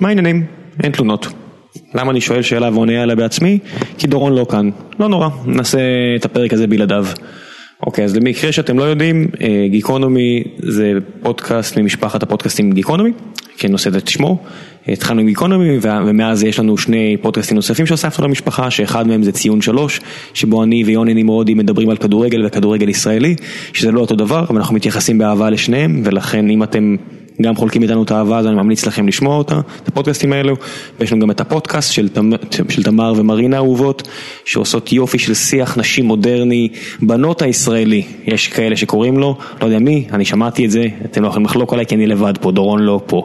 מה העניינים? אין תלונות. למה אני שואל שאלה ועונה עליה בעצמי? כי דורון לא כאן. לא נורא, נעשה את הפרק הזה בלעדיו. אוקיי, אז למקרה שאתם לא יודעים, גיקונומי זה פודקאסט ממשפחת הפודקאסטים גיקונומי, כן נושא את שמו. התחלנו עם גיקונומי ומאז יש לנו שני פודקאסטים נוספים שהוספנו למשפחה, שאחד מהם זה ציון שלוש, שבו אני ויוני נמרודי מדברים על כדורגל וכדורגל ישראלי, שזה לא אותו דבר, אבל אנחנו מתייחסים באהבה לשניהם, ולכן אם אתם גם חולקים איתנו את האהבה, אז אני ממליץ לכם לשמוע אותה, את הפודקאסטים האלו, ויש לנו גם את הפודקאסט של תמר ומרינה אהובות, שעושות יופי של שיח נשים מודרני, בנות הישראלי, יש כאלה שקוראים לו, לא יודע מי, אני שמעתי את זה, אתם לא יכולים לחלוק עליי כי אני לבד פה, דורון לא פה.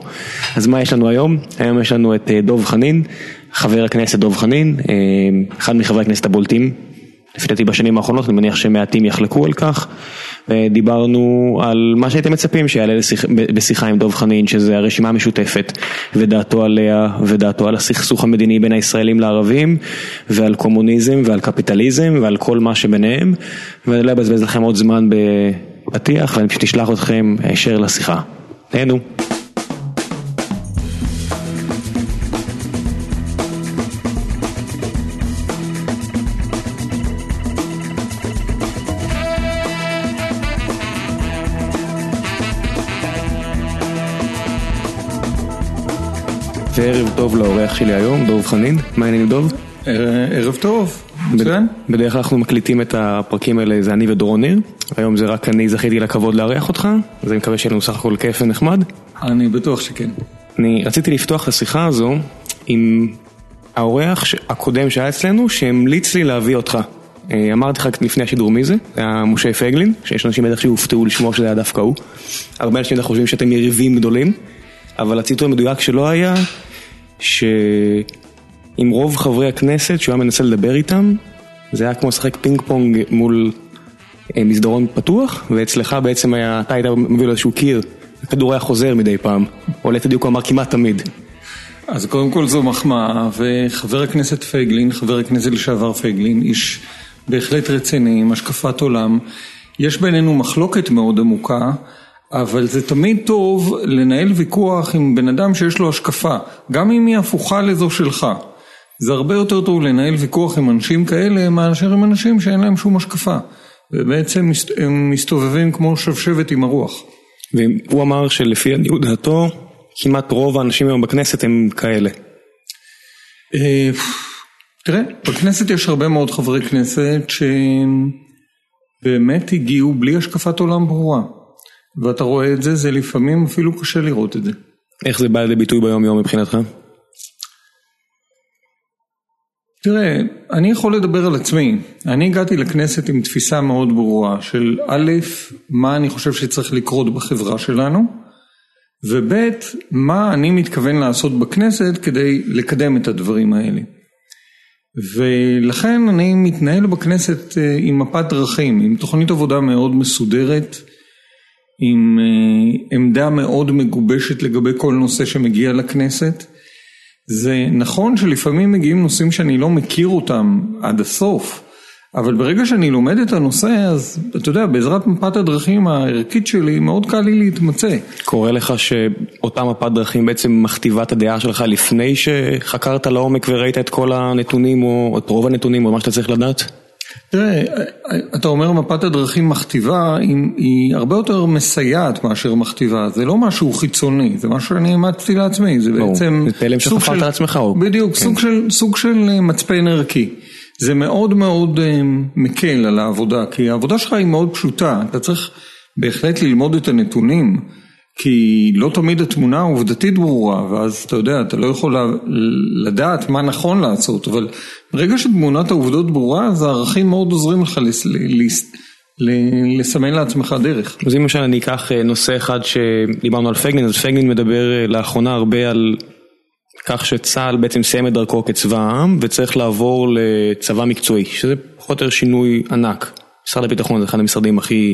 אז מה יש לנו היום? היום יש לנו את דוב חנין, חבר הכנסת דוב חנין, אחד מחברי הכנסת הבולטים, לפי דעתי בשנים האחרונות, אני מניח שמעטים יחלקו על כך. ודיברנו על מה שהייתם מצפים שיעלה בשיחה עם דוב חנין, שזה הרשימה המשותפת, ודעתו עליה, ודעתו על הסכסוך המדיני בין הישראלים לערבים, ועל קומוניזם ועל קפיטליזם ועל כל מה שביניהם, ואני לא אבזבז לכם עוד זמן בפתיח, ואני פשוט אשלח אתכם הישר לשיחה. תהנו. וערב טוב לאורח שלי היום, דוב חנין, מה העניינים דוב? ערב טוב, מצוין. בדרך כלל אנחנו מקליטים את הפרקים האלה, זה אני ודורון ניר, היום זה רק אני זכיתי לכבוד לארח אותך, אז אני מקווה שיהיה לנו סך הכל כיף ונחמד. אני בטוח שכן. אני רציתי לפתוח את השיחה הזו עם האורח הקודם שהיה אצלנו, שהמליץ לי להביא אותך. אמרתי לך לפני השידור מי זה, זה היה משה פייגלין, שיש אנשים בטח שהופתעו לשמוע שזה היה דווקא הוא. הרבה אנשים חושבים שאתם יריבים גדולים, אבל הציטוט המדויק שלו היה שעם רוב חברי הכנסת שהוא היה מנסה לדבר איתם, זה היה כמו לשחק פינג פונג מול מסדרון פתוח, ואצלך בעצם היה, אתה היית מביא לו איזשהו קיר, הכדור היה חוזר מדי פעם, או ליתר דיוק הוא אמר כמעט תמיד. אז קודם כל זו מחמאה, וחבר הכנסת פייגלין, חבר הכנסת לשעבר פייגלין, איש בהחלט רציני, עם השקפת עולם, יש בינינו מחלוקת מאוד עמוקה. אבל זה תמיד טוב לנהל ויכוח עם בן אדם שיש לו השקפה, גם אם היא הפוכה לזו שלך. זה הרבה יותר טוב לנהל ויכוח עם אנשים כאלה מאשר עם אנשים שאין להם שום השקפה. ובעצם הם מסתובבים כמו שבשבת עם הרוח. והוא אמר שלפי עניות דעתו, כמעט רוב האנשים היום בכנסת הם כאלה. תראה, בכנסת יש הרבה מאוד חברי כנסת שבאמת הגיעו בלי השקפת עולם ברורה. ואתה רואה את זה, זה לפעמים אפילו קשה לראות את זה. איך זה בא לידי ביטוי ביום יום מבחינתך? תראה, אני יכול לדבר על עצמי. אני הגעתי לכנסת עם תפיסה מאוד ברורה של א', מה אני חושב שצריך לקרות בחברה שלנו, וב', מה אני מתכוון לעשות בכנסת כדי לקדם את הדברים האלה. ולכן אני מתנהל בכנסת עם מפת דרכים, עם תוכנית עבודה מאוד מסודרת. עם עמדה מאוד מגובשת לגבי כל נושא שמגיע לכנסת. זה נכון שלפעמים מגיעים נושאים שאני לא מכיר אותם עד הסוף, אבל ברגע שאני לומד את הנושא, אז אתה יודע, בעזרת מפת הדרכים הערכית שלי, מאוד קל לי להתמצא. קורה לך שאותה מפת דרכים בעצם מכתיבה את הדעה שלך לפני שחקרת לעומק וראית את כל הנתונים, או את רוב הנתונים, או מה שאתה צריך לדעת? תראה, אתה אומר מפת הדרכים מכתיבה, היא הרבה יותר מסייעת מאשר מכתיבה, זה לא משהו חיצוני, זה משהו שאני אימצתי לעצמי, זה בעצם סוג של, לעצמך, בדיוק, כן. סוג, של, סוג של מצפן ערכי. זה מאוד מאוד מקל על העבודה, כי העבודה שלך היא מאוד פשוטה, אתה צריך בהחלט ללמוד את הנתונים. כי לא תמיד התמונה העובדתית ברורה, ואז אתה יודע, אתה לא יכול לדעת מה נכון לעשות, אבל ברגע שתמונת העובדות ברורה, אז הערכים מאוד עוזרים לך לסמן לעצמך דרך. אז אם למשל אני אקח נושא אחד שדיברנו על פייגלין, אז פייגלין מדבר לאחרונה הרבה על כך שצה"ל בעצם סיים את דרכו כצבא העם, וצריך לעבור לצבא מקצועי, שזה פחות או יותר שינוי ענק. משרד הביטחון זה אחד המשרדים הכי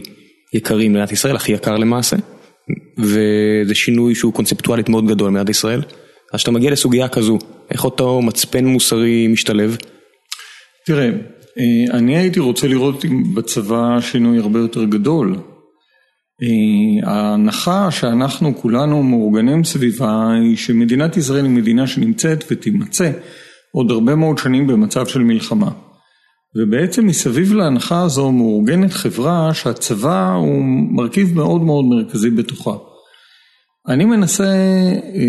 יקרים במדינת ישראל, הכי יקר למעשה. וזה שינוי שהוא קונספטואלית מאוד גדול במדינת ישראל. אז כשאתה מגיע לסוגיה כזו, איך אותו מצפן מוסרי משתלב? תראה, אני הייתי רוצה לראות בצבא שינוי הרבה יותר גדול. ההנחה שאנחנו כולנו מאורגנים סביבה היא שמדינת ישראל היא מדינה שנמצאת ותימצא עוד הרבה מאוד שנים במצב של מלחמה. ובעצם מסביב להנחה הזו מאורגנת חברה שהצבא הוא מרכיב מאוד מאוד מרכזי בתוכה. אני מנסה אה,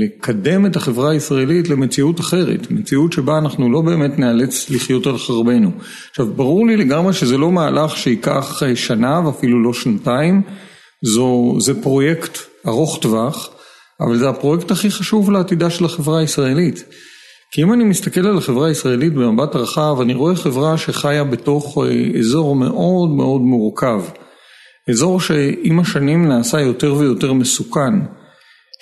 לקדם את החברה הישראלית למציאות אחרת, מציאות שבה אנחנו לא באמת נאלץ לחיות על חרבנו. עכשיו ברור לי לגמרי שזה לא מהלך שייקח אה, שנה ואפילו לא שנתיים, זו, זה פרויקט ארוך טווח, אבל זה הפרויקט הכי חשוב לעתידה של החברה הישראלית. כי אם אני מסתכל על החברה הישראלית במבט רחב, אני רואה חברה שחיה בתוך אה, אזור מאוד מאוד מורכב. אזור שעם השנים נעשה יותר ויותר מסוכן.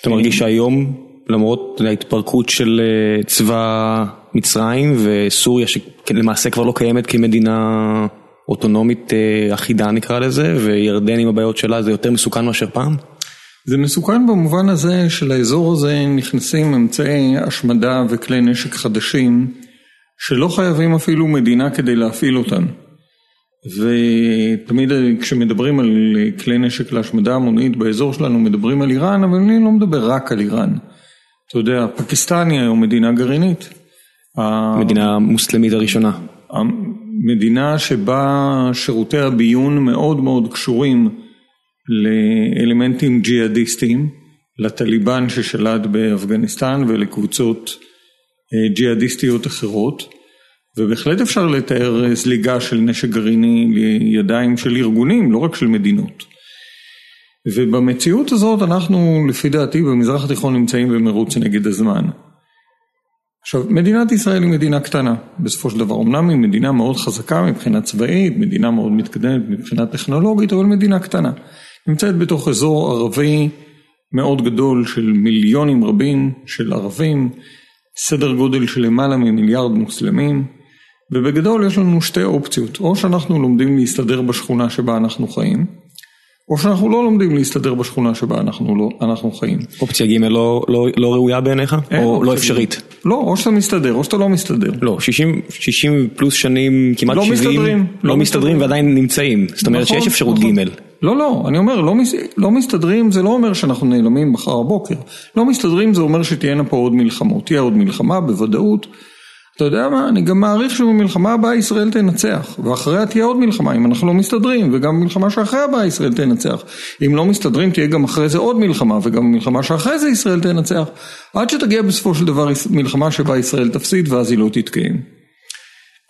אתה מרגיש שהיום, למרות ההתפרקות של אה, צבא מצרים וסוריה, שלמעשה כבר לא קיימת כמדינה אוטונומית אה, אחידה נקרא לזה, וירדן עם הבעיות שלה, זה יותר מסוכן מאשר פעם? זה מסוכן במובן הזה שלאזור הזה נכנסים אמצעי השמדה וכלי נשק חדשים שלא חייבים אפילו מדינה כדי להפעיל אותם. ותמיד כשמדברים על כלי נשק להשמדה המונית באזור שלנו מדברים על איראן, אבל אני לא מדבר רק על איראן. אתה יודע, פקיסטן היא היום מדינה גרעינית. מדינה מוסלמית הראשונה. מדינה שבה שירותי הביון מאוד מאוד קשורים לאלמנטים ג'יהאדיסטיים, לטליבן ששלט באפגניסטן ולקבוצות אה, ג'יהאדיסטיות אחרות. ובהחלט אפשר לתאר זליגה של נשק גרעיני לידיים של ארגונים, לא רק של מדינות. ובמציאות הזאת אנחנו לפי דעתי במזרח התיכון נמצאים במרוץ נגד הזמן. עכשיו מדינת ישראל היא מדינה קטנה בסופו של דבר, אמנם היא מדינה מאוד חזקה מבחינה צבאית, מדינה מאוד מתקדמת מבחינה טכנולוגית, אבל מדינה קטנה. נמצאת בתוך אזור ערבי מאוד גדול של מיליונים רבים של ערבים, סדר גודל של למעלה ממיליארד מוסלמים. ובגדול יש לנו שתי אופציות, או שאנחנו לומדים להסתדר בשכונה שבה אנחנו חיים, או שאנחנו לא לומדים להסתדר בשכונה שבה אנחנו, לא, אנחנו חיים. אופציה ג' לא, לא, לא ראויה בעיניך? או לא אפשרית? לא, או שאתה מסתדר או שאתה לא מסתדר. לא, 60, 60 פלוס שנים, כמעט לא 70, מסתדרים, לא, לא מסתדרים ועדיין נמצאים. זאת אומרת נכון, שיש אפשרות נכון. ג'. לא, לא, אני אומר, לא, לא מסתדרים זה לא אומר שאנחנו נעלמים מחר בבוקר. לא מסתדרים זה אומר שתהיינה פה עוד מלחמות. תהיה עוד מלחמה בוודאות. אתה יודע מה, אני גם מעריך שבמלחמה הבאה ישראל תנצח, ואחריה תהיה עוד מלחמה, אם אנחנו לא מסתדרים, וגם במלחמה שאחרי הבאה ישראל תנצח. אם לא מסתדרים תהיה גם אחרי זה עוד מלחמה, וגם במלחמה שאחרי זה ישראל תנצח, עד שתגיע בסופו של דבר מלחמה שבה ישראל תפסיד ואז היא לא תתקיים.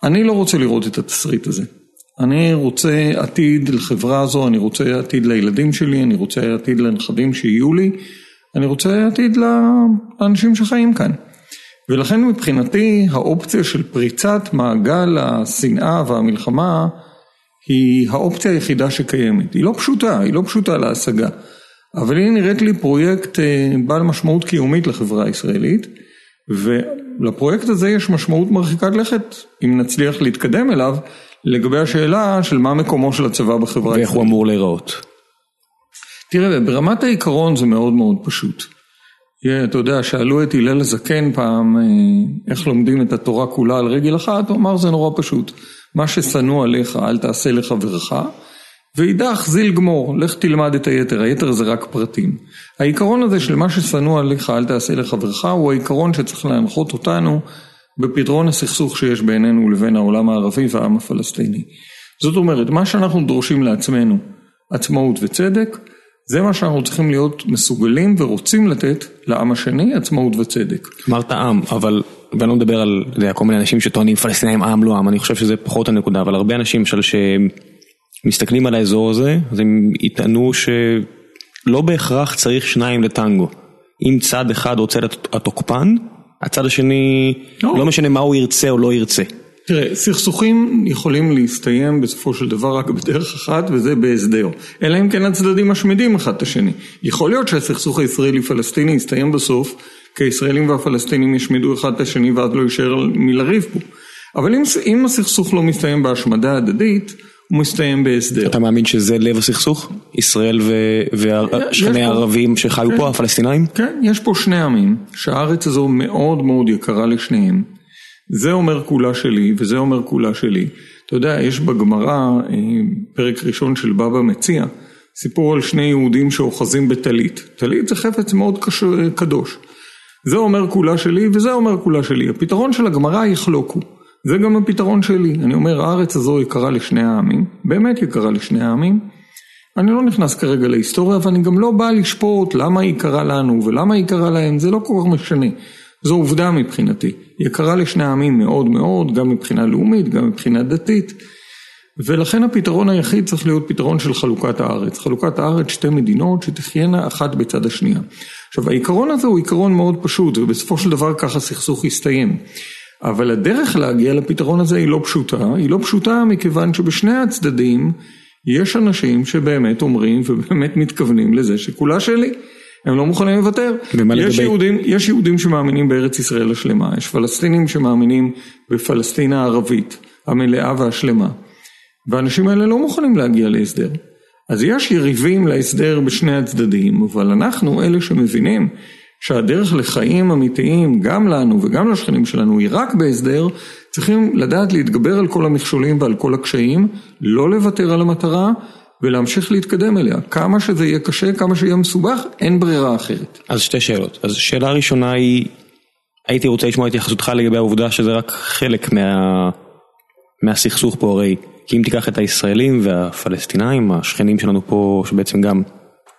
אני לא רוצה לראות את התסריט הזה. אני רוצה עתיד לחברה הזו, אני רוצה עתיד לילדים שלי, אני רוצה עתיד לנכדים שיהיו לי, אני רוצה עתיד לאנשים שחיים כאן. ולכן מבחינתי האופציה של פריצת מעגל השנאה והמלחמה היא האופציה היחידה שקיימת. היא לא פשוטה, היא לא פשוטה להשגה, אבל היא נראית לי פרויקט אה, בעל משמעות קיומית לחברה הישראלית, ולפרויקט הזה יש משמעות מרחיקת לכת, אם נצליח להתקדם אליו, לגבי השאלה של מה מקומו של הצבא בחברה הישראלית. ואיך הוא אמור להיראות. תראה, ברמת העיקרון זה מאוד מאוד פשוט. אתה יודע, שאלו את הלל הזקן פעם אה, איך לומדים את התורה כולה על רגל אחת, הוא אמר זה נורא פשוט, מה ששנוא עליך אל תעשה לחברך, ואידך זיל גמור, לך תלמד את היתר, היתר זה רק פרטים. העיקרון הזה של מה ששנוא עליך אל תעשה לחברך הוא העיקרון שצריך להנחות אותנו בפתרון הסכסוך שיש בינינו לבין העולם הערבי והעם הפלסטיני. זאת אומרת, מה שאנחנו דורשים לעצמנו, עצמאות וצדק, זה מה שאנחנו צריכים להיות מסוגלים ורוצים לתת לעם השני, עצמאות וצדק. אמרת עם, אבל, ואני לא מדבר על, יודע, כל מיני אנשים שטוענים פלסטינאים עם לא עם, אני חושב שזה פחות הנקודה, אבל הרבה אנשים למשל שמסתכלים על האזור הזה, אז הם יטענו שלא בהכרח צריך שניים לטנגו. אם צד אחד רוצה להיות התוקפן, הצד השני, לא, לא משנה מה הוא ירצה או לא ירצה. תראה, סכסוכים יכולים להסתיים בסופו של דבר רק בדרך אחת וזה בהסדר. אלא אם כן הצדדים משמידים אחד את השני. יכול להיות שהסכסוך הישראלי-פלסטיני יסתיים בסוף כי הישראלים והפלסטינים ישמידו אחד את השני ואז לא יישאר מי לריב פה. אבל אם, אם הסכסוך לא מסתיים בהשמדה הדדית, הוא מסתיים בהסדר. אתה מאמין שזה לב הסכסוך? ישראל ושכני הערבים שחיו כן, פה, הפלסטינאים? כן, יש פה שני עמים, שהארץ הזו מאוד מאוד יקרה לשניהם. זה אומר כולה שלי וזה אומר כולה שלי. אתה יודע, יש בגמרא אה, פרק ראשון של בבא מציע, סיפור על שני יהודים שאוחזים בטלית. טלית זה חפץ מאוד קש... קדוש. זה אומר כולה שלי וזה אומר כולה שלי. הפתרון של הגמרא יחלוקו. זה גם הפתרון שלי. אני אומר, הארץ הזו יקרה לשני העמים, באמת יקרה לשני העמים. אני לא נכנס כרגע להיסטוריה ואני גם לא בא לשפוט למה היא יקרה לנו ולמה היא יקרה להם, זה לא כל כך משנה. זו עובדה מבחינתי. יקרה לשני העמים מאוד מאוד, גם מבחינה לאומית, גם מבחינה דתית. ולכן הפתרון היחיד צריך להיות פתרון של חלוקת הארץ. חלוקת הארץ שתי מדינות שתחיינה אחת בצד השנייה. עכשיו העיקרון הזה הוא עיקרון מאוד פשוט ובסופו של דבר ככה סכסוך יסתיים. אבל הדרך להגיע לפתרון הזה היא לא פשוטה, היא לא פשוטה מכיוון שבשני הצדדים יש אנשים שבאמת אומרים ובאמת מתכוונים לזה שכולה שלי. הם לא מוכנים לוותר. יש יהודים, יש יהודים שמאמינים בארץ ישראל השלמה, יש פלסטינים שמאמינים בפלסטין הערבית, המלאה והשלמה. והאנשים האלה לא מוכנים להגיע להסדר. אז יש יריבים להסדר בשני הצדדים, אבל אנחנו אלה שמבינים שהדרך לחיים אמיתיים גם לנו וגם לשכנים שלנו היא רק בהסדר, צריכים לדעת להתגבר על כל המכשולים ועל כל הקשיים, לא לוותר על המטרה ולהמשיך להתקדם אליה. כמה שזה יהיה קשה, כמה שיהיה מסובך, אין ברירה אחרת. אז שתי שאלות. אז שאלה ראשונה היא, הייתי רוצה לשמוע התייחסותך לגבי העובדה שזה רק חלק מה... מהסכסוך פה הרי. כי אם תיקח את הישראלים והפלסטינאים, השכנים שלנו פה, שבעצם גם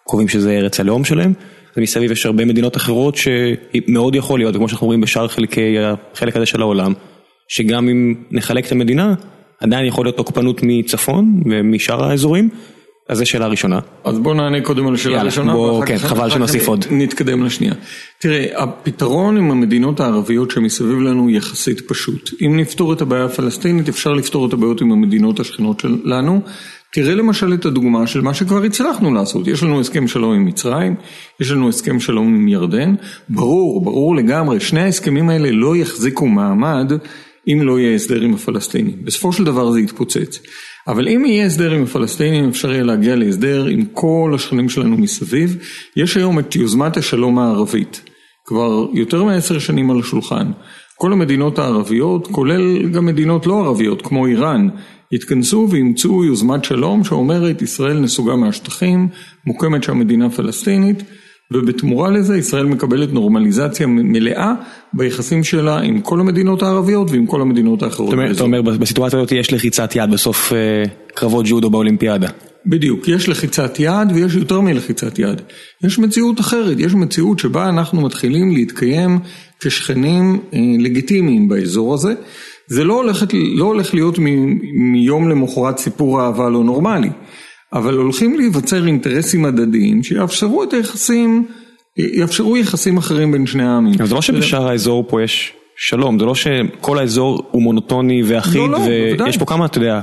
קובעים שזה ארץ הלאום שלהם, ומסביב יש הרבה מדינות אחרות שמאוד יכול להיות, כמו שאנחנו רואים בשאר חלקי, החלק הזה של העולם, שגם אם נחלק את המדינה, עדיין יכול להיות תוקפנות מצפון ומשאר האזורים. אז זו שאלה ראשונה. אז בוא נענה קודם על השאלה הראשונה. בוא, כן, חבל שנוסיף עוד. נתקדם לשנייה. תראה, הפתרון עם המדינות הערביות שמסביב לנו יחסית פשוט. אם נפתור את הבעיה הפלסטינית, אפשר לפתור את הבעיות עם המדינות השכנות שלנו. תראה למשל את הדוגמה של מה שכבר הצלחנו לעשות. יש לנו הסכם שלום עם מצרים, יש לנו הסכם שלום עם ירדן. ברור, ברור לגמרי, שני ההסכמים האלה לא יחזיקו מעמד אם לא יהיה הסדר עם הפלסטינים. בסופו של דבר זה יתפוצץ. אבל אם יהיה הסדר עם הפלסטינים אפשר יהיה להגיע להסדר עם כל השכנים שלנו מסביב. יש היום את יוזמת השלום הערבית, כבר יותר מעשר שנים על השולחן. כל המדינות הערביות, כולל גם מדינות לא ערביות כמו איראן, התכנסו ואימצו יוזמת שלום שאומרת ישראל נסוגה מהשטחים, מוקמת שם מדינה פלסטינית ובתמורה לזה ישראל מקבלת נורמליזציה מלאה ביחסים שלה עם כל המדינות הערביות ועם כל המדינות האחרות. אתה אומר בסיטואציה הזאת יש לחיצת יד בסוף אה, קרבות ג'ודו באולימפיאדה. בדיוק, יש לחיצת יד ויש יותר מלחיצת יד. יש מציאות אחרת, יש מציאות שבה אנחנו מתחילים להתקיים כשכנים אה, לגיטימיים באזור הזה. זה לא, הולכת, לא הולך להיות מיום למחרת סיפור אהבה לא נורמלי. אבל הולכים להיווצר אינטרסים הדדיים שיאפשרו את היחסים, יאפשרו יחסים אחרים בין שני העמים. אבל זה לא שבשאר האזור פה יש שלום, זה לא שכל האזור הוא מונוטוני ואחיד, לא, לא, ויש פה כמה, אתה יודע,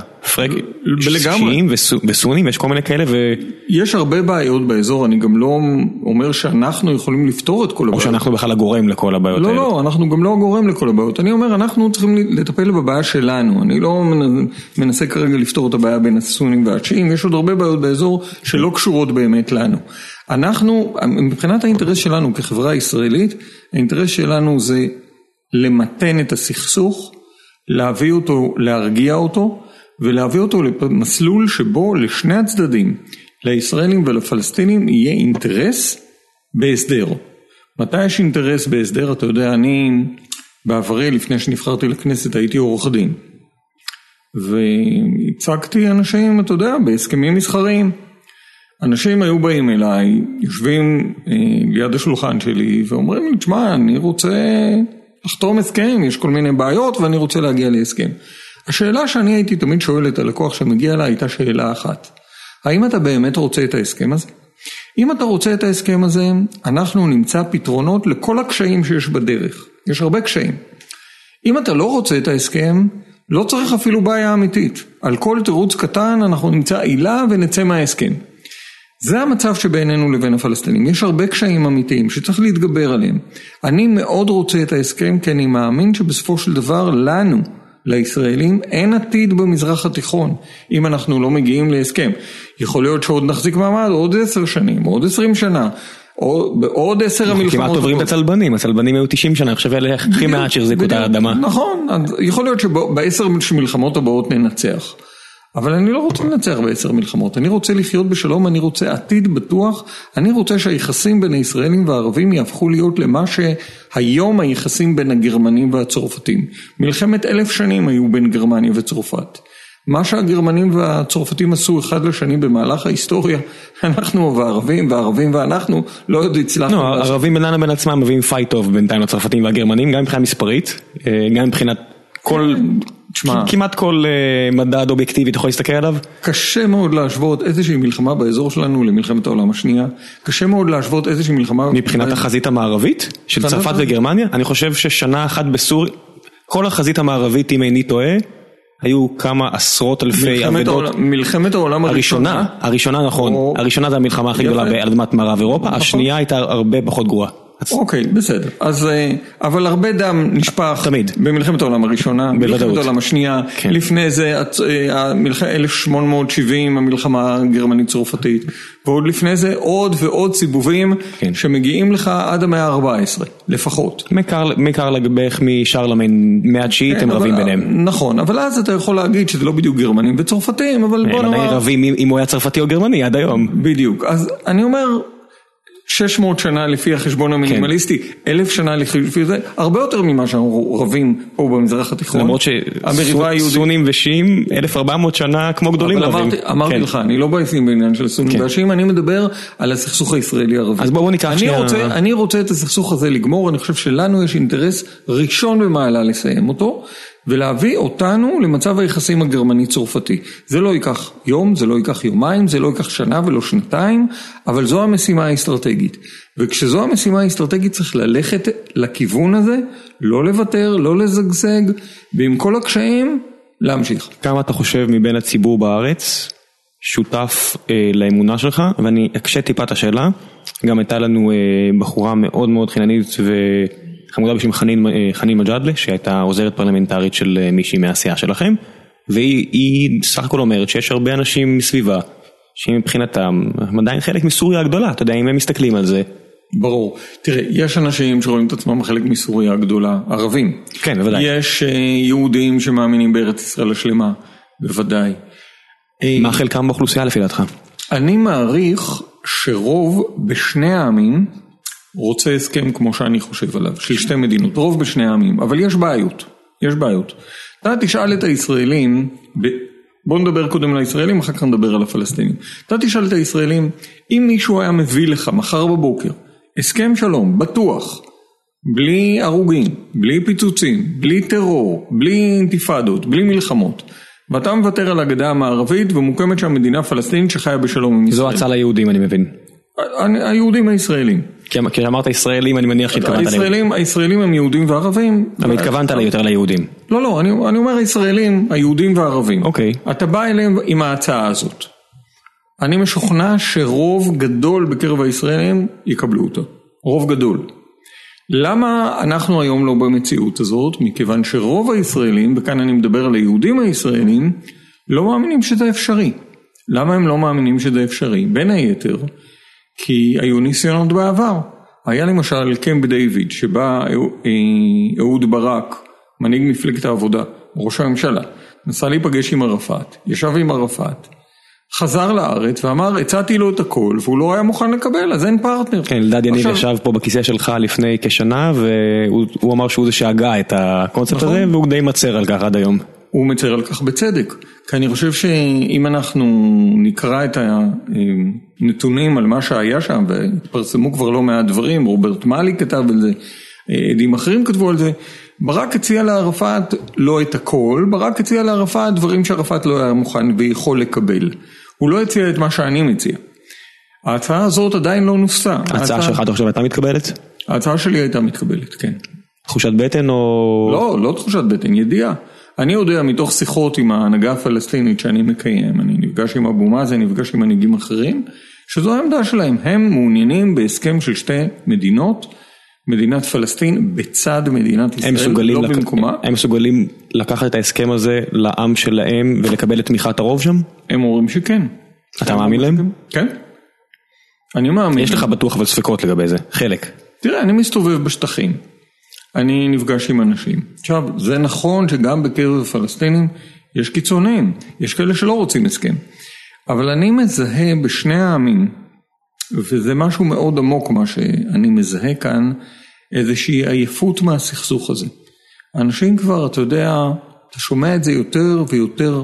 שיעים וסונים, יש כל מיני כאלה ו... יש הרבה בעיות באזור, אני גם לא אומר שאנחנו יכולים לפתור את כל הבעיות. או שאנחנו בכלל הגורם לכל הבעיות לא, האלה. לא, לא, אנחנו גם לא הגורם לכל הבעיות. אני אומר, אנחנו צריכים לטפל בבעיה שלנו, אני לא מנסה כרגע לפתור את הבעיה בין הסונים והשיעים, יש עוד הרבה בעיות באזור שלא קשורות באמת לנו. אנחנו, מבחינת האינטרס שלנו כחברה ישראלית, האינטרס שלנו זה למתן את הסכסוך, להביא אותו, להרגיע אותו ולהביא אותו למסלול שבו לשני הצדדים, לישראלים ולפלסטינים, יהיה אינטרס בהסדר. מתי יש אינטרס בהסדר? אתה יודע, אני בעברי, לפני שנבחרתי לכנסת, הייתי עורך דין. והצגתי אנשים, אתה יודע, בהסכמים מסחריים. אנשים היו באים אליי, יושבים אה, ליד השולחן שלי ואומרים לי, תשמע, אני רוצה לחתום הסכם, יש כל מיני בעיות ואני רוצה להגיע להסכם. השאלה שאני הייתי תמיד שואל את הלקוח שמגיע אליי הייתה שאלה אחת, האם אתה באמת רוצה את ההסכם הזה? אם אתה רוצה את ההסכם הזה, אנחנו נמצא פתרונות לכל הקשיים שיש בדרך, יש הרבה קשיים. אם אתה לא רוצה את ההסכם, לא צריך אפילו בעיה אמיתית, על כל תירוץ קטן אנחנו נמצא עילה ונצא מההסכם. זה המצב שבינינו לבין הפלסטינים, יש הרבה קשיים אמיתיים שצריך להתגבר עליהם. אני מאוד רוצה את ההסכם כי אני מאמין שבסופו של דבר לנו, לישראלים, אין עתיד במזרח התיכון אם אנחנו לא מגיעים להסכם. יכול להיות שעוד נחזיק מעמד עוד עשר שנים, עוד עשרים שנה. או בעוד עשר המלחמות. כמעט עוברים את הצלבנים, הצלבנים היו 90 שנה, עכשיו אלה הכי מעט שהחזיקו את האדמה. נכון, יכול להיות שבעשר מלחמות הבאות ננצח. אבל אני לא רוצה לנצח בעשר מלחמות, אני רוצה לחיות בשלום, אני רוצה עתיד בטוח, אני רוצה שהיחסים בין הישראלים והערבים יהפכו להיות למה שהיום היחסים בין הגרמנים והצרפתים. מלחמת אלף שנים היו בין גרמניה וצרפת. מה שהגרמנים והצרפתים עשו אחד לשני במהלך ההיסטוריה, אנחנו והערבים, והערבים ואנחנו, לא עוד הצלחנו. לא, הערבים בינם לבין עצמם מביאים fight טוב בינתיים לצרפתים והגרמנים, גם מבחינה מספרית, אה, גם מבחינת כל, תשמע, כמעט כל אה, מדד אובייקטיבי אתה יכול להסתכל עליו. קשה מאוד להשוות איזושהי מלחמה באזור שלנו למלחמת העולם השנייה, קשה מאוד להשוות איזושהי מלחמה... מבחינת החזית המערבית של לא צרפת? וגרמניה, אני חושב ששנה אחת בסוריה, כל החזית המערבית אם איני טועה, היו כמה עשרות אלפי אבדות. מלחמת העולם הראשונה, הראשונה נכון, או- הראשונה זה המלחמה הכי. גדולה על אדמת מערב אירופה, נכון. השנייה הייתה הרבה פחות גרועה. אוקיי, בסדר. אז, אה, אבל הרבה דם נשפך. תמיד. במלחמת העולם הראשונה, בוודאות. במלחמת העולם השנייה, כן. לפני זה, הצ- אה, המלח- 1870, המלחמה הגרמנית צרפתית, ועוד לפני זה עוד ועוד סיבובים, כן. שמגיעים לך עד המאה ה-14, לפחות. מקרל- מקרל בערך משרלמיין מהתשיעית הם כן, רבים אבל- ביניהם. נכון, אבל אז אתה יכול להגיד שזה לא בדיוק גרמנים וצרפתים, אבל בוא הם עדיין נאמר... רבים אם הוא היה צרפתי או גרמני עד היום. בדיוק, אז אני אומר, 600 שנה לפי החשבון המינימליסטי, אלף שנה לפי זה, הרבה יותר ממה שאנחנו רבים פה במזרח התיכון. למרות. שסונים ושיעים 1400 שנה כמו גדולים רבים. אמרתי, אמרתי כן. לך, אני לא בעצים בעניין של סונים כן. והשיעים, אני מדבר על הסכסוך הישראלי-ערבי. אז בואו ניקח שנייה- רוצה, אני רוצה את הסכסוך הזה לגמור, אני חושב שלנו יש אינטרס ראשון במעלה לסיים אותו, ולהביא אותנו למצב היחסים הגרמני-צרפתי. זה לא ייקח יום, זה לא ייקח יומיים, זה לא ייקח שנה ולא שנתיים, אבל זו המשימה האסטרטגית. וכשזו המשימה האסטרטגית צריך ללכת לכיוון הזה, לא לוותר, לא לזגזג, ועם כל הקשיים, להמשיך. כמה אתה חושב מבין הציבור בארץ שותף אה, לאמונה שלך, ואני אקשה טיפה את השאלה, גם הייתה לנו אה, בחורה מאוד מאוד חיננית וחמודה בשם חנין, אה, חנין מג'אדלה, שהייתה עוזרת פרלמנטרית של אה, מישהי מהסיעה שלכם, והיא היא סך הכל אומרת שיש הרבה אנשים מסביבה, שמבחינתם הם עדיין חלק מסוריה הגדולה, אתה יודע, אם הם מסתכלים על זה, ברור. תראה, יש אנשים שרואים את עצמם חלק מסוריה הגדולה, ערבים. כן, בוודאי. יש אה, יהודים שמאמינים בארץ ישראל השלמה, בוודאי. מה חלקם באוכלוסייה לפי דעתך? אני מעריך שרוב בשני העמים רוצה הסכם כמו שאני חושב עליו, של שתי מדינות, רוב בשני העמים, אבל יש בעיות, יש בעיות. אתה תשאל את הישראלים, ב... בוא נדבר קודם על הישראלים, אחר כך נדבר על הפלסטינים. אתה תשאל את הישראלים, אם מישהו היה מביא לך מחר בבוקר הסכם שלום, בטוח, בלי הרוגים, בלי פיצוצים, בלי טרור, בלי אינתיפאדות, בלי מלחמות, ואתה מוותר על הגדה המערבית ומוקמת שם מדינה פלסטינית שחיה בשלום עם ישראל. זו הצעה ליהודים אני מבין. היהודים הישראלים. כי אמ- ישראלים אני מניח שהתכוונת ליהודים. הישראלים, הם יהודים וערבים. אבל התכוונת לי יותר ליהודים. לא, לא, אני, אני אומר הישראלים, היהודים והערבים. אוקיי. אתה בא אליהם עם ההצעה הזאת. אני משוכנע שרוב גדול בקרב הישראלים יקבלו אותה. רוב גדול. למה אנחנו היום לא במציאות הזאת? מכיוון שרוב הישראלים, וכאן אני מדבר על היהודים הישראלים, לא מאמינים שזה אפשרי. למה הם לא מאמינים שזה אפשרי? בין היתר, כי היו ניסיונות בעבר. היה למשל קמפ דיוויד, שבה אה, אהוד ברק, מנהיג מפלגת העבודה, ראש הממשלה, נסע להיפגש עם ערפאת, ישב עם ערפאת, חזר לארץ ואמר הצעתי לו את הכל והוא לא היה מוכן לקבל אז אין פרטנר. כן, אלדד יניב ישב פה בכיסא שלך לפני כשנה והוא הוא אמר שהוא זה שהגה את הקונספט נכון. הזה והוא די מצר על כך עד היום. הוא מצר על כך בצדק, כי אני חושב שאם אנחנו נקרא את הנתונים על מה שהיה שם, והתפרסמו כבר לא מעט דברים, רוברט מאלי כתב על זה, עדים אחרים כתבו על זה, ברק הציע לערפאת לא את הכל, ברק הציע לערפאת דברים שערפאת לא היה מוכן ויכול לקבל. הוא לא הציע את מה שאני מציע. ההצעה הזאת עדיין לא נוסה. ההצעה שלך אתה חושב הייתה מתקבלת? ההצעה שלי הייתה מתקבלת, כן. תחושת בטן או... לא, לא תחושת בטן, ידיעה. אני יודע מתוך שיחות עם ההנהגה הפלסטינית שאני מקיים, אני נפגש עם אבו מאזן, נפגש עם מנהיגים אחרים, שזו העמדה שלהם, הם מעוניינים בהסכם של שתי מדינות, מדינת פלסטין בצד מדינת ישראל, לא לק... במקומה, הם מסוגלים לקחת את ההסכם הזה לעם שלהם ולקבל את תמיכת הרוב שם? הם אומרים שכן. אתה מאמין להם? כן. אני מאמין. יש לך בטוח אבל ספקות לגבי זה, חלק. תראה, אני מסתובב בשטחים, אני נפגש עם אנשים. עכשיו, זה נכון שגם בקרב הפלסטינים יש קיצוניים, יש כאלה שלא רוצים הסכם. אבל אני מזהה בשני העמים, וזה משהו מאוד עמוק מה שאני מזהה כאן, איזושהי עייפות מהסכסוך הזה. אנשים כבר, אתה יודע, אתה שומע את זה יותר ויותר,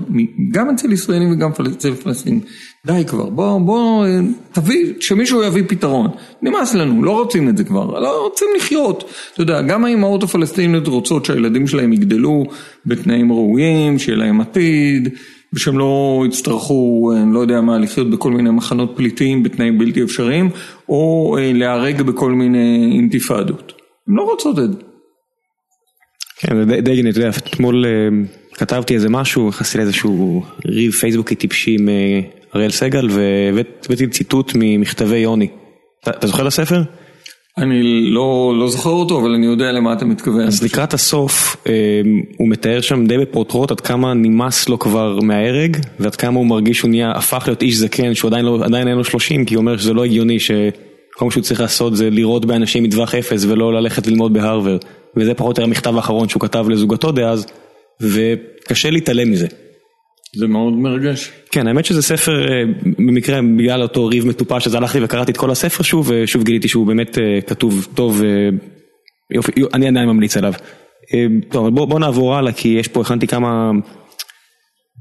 גם אצל ישראלים וגם אצל פלסטינים. די כבר, בוא, בוא, תביא, שמישהו יביא פתרון. נמאס לנו, לא רוצים את זה כבר, לא רוצים לחיות. אתה יודע, גם האימהות הפלסטיניות רוצות שהילדים שלהם יגדלו בתנאים ראויים, שיהיה להם עתיד, ושהם לא יצטרכו, אני לא יודע מה, לחיות בכל מיני מחנות פליטים בתנאים בלתי אפשריים, או אה, להיהרג בכל מיני אינתיפאדות. הן לא רוצות את זה. כן, זה די גני, אתה יודע, אתמול אה, כתבתי איזה משהו, נכנסתי לאיזשהו ריב פייסבוקי טיפשי עם אה, אריאל סגל והבאתי ציטוט ממכתבי יוני. אתה זוכר את הספר? אני לא, לא זוכר אותו, אבל אני יודע למה אתה מתכוון. אז לקראת הסוף, אה, הוא מתאר שם די בפרוטרוט עד כמה נמאס לו כבר מההרג, ועד כמה הוא מרגיש שהוא נהיה, הפך להיות איש זקן, שהוא עדיין, לא, עדיין אין לו 30, כי הוא אומר שזה לא הגיוני שכל מה שהוא צריך לעשות זה לירות באנשים מטווח אפס ולא ללכת ללמוד בהרווארד. וזה פחות או יותר המכתב האחרון שהוא כתב לזוגתו דאז, וקשה להתעלם מזה. זה מאוד מרגש. כן, האמת שזה ספר, אה, במקרה בגלל אותו ריב מטופש, אז הלכתי וקראתי את כל הספר שוב, ושוב גיליתי שהוא באמת אה, כתוב טוב, אה, יופי, אני עדיין ממליץ עליו. טוב, בוא, בוא נעבור הלאה, כי יש פה, הכנתי כמה,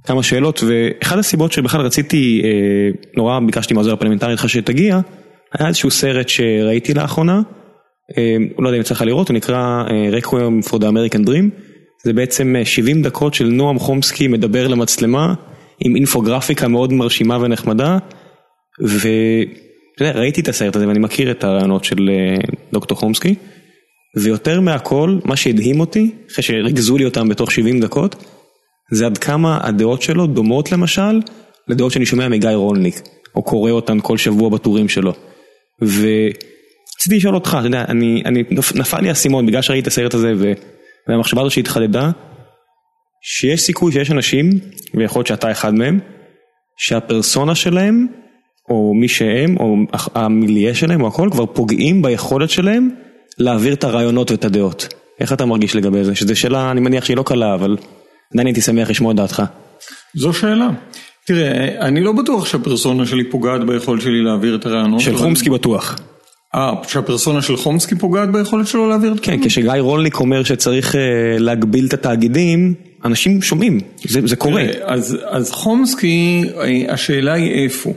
כמה שאלות, ואחת הסיבות שבכלל רציתי, נורא ביקשתי מהעוזר הפרלמנטרי איתך שתגיע, היה איזשהו סרט שראיתי לאחרונה, לא יודע אם יצא לך לראות, הוא נקרא Requiem for the American Dream. זה בעצם 70 דקות של נועם חומסקי מדבר למצלמה עם אינפוגרפיקה מאוד מרשימה ונחמדה וראיתי את הסרט הזה ואני מכיר את הרעיונות של דוקטור חומסקי ויותר מהכל מה שהדהים אותי אחרי שריכזו לי אותם בתוך 70 דקות זה עד כמה הדעות שלו דומות למשל לדעות שאני שומע מגיא רולניק או קורא אותן כל שבוע בטורים שלו. ורציתי לשאול אותך, אתה יודע, אני, אני, נפל לי האסימון בגלל שראיתי את הסרט הזה ו... והמחשבה הזו שהתחדדה, שיש סיכוי שיש אנשים, ויכול להיות שאתה אחד מהם, שהפרסונה שלהם, או מי שהם, או המיליה שלהם, או הכל, כבר פוגעים ביכולת שלהם להעביר את הרעיונות ואת הדעות. איך אתה מרגיש לגבי זה? שזו שאלה, אני מניח שהיא לא קלה, אבל עדיין הייתי שמח לשמוע את דעתך. זו שאלה. תראה, אני לא בטוח שהפרסונה שלי פוגעת ביכולת שלי להעביר את הרעיונות. של חומסקי בטוח. אה, שהפרסונה של חומסקי פוגעת ביכולת שלו להעביר את כן, כשגיא רולניק אומר שצריך uh, להגביל את התאגידים, אנשים שומעים, זה, זה קורה. אז, אז חומסקי, אה, השאלה היא איפה.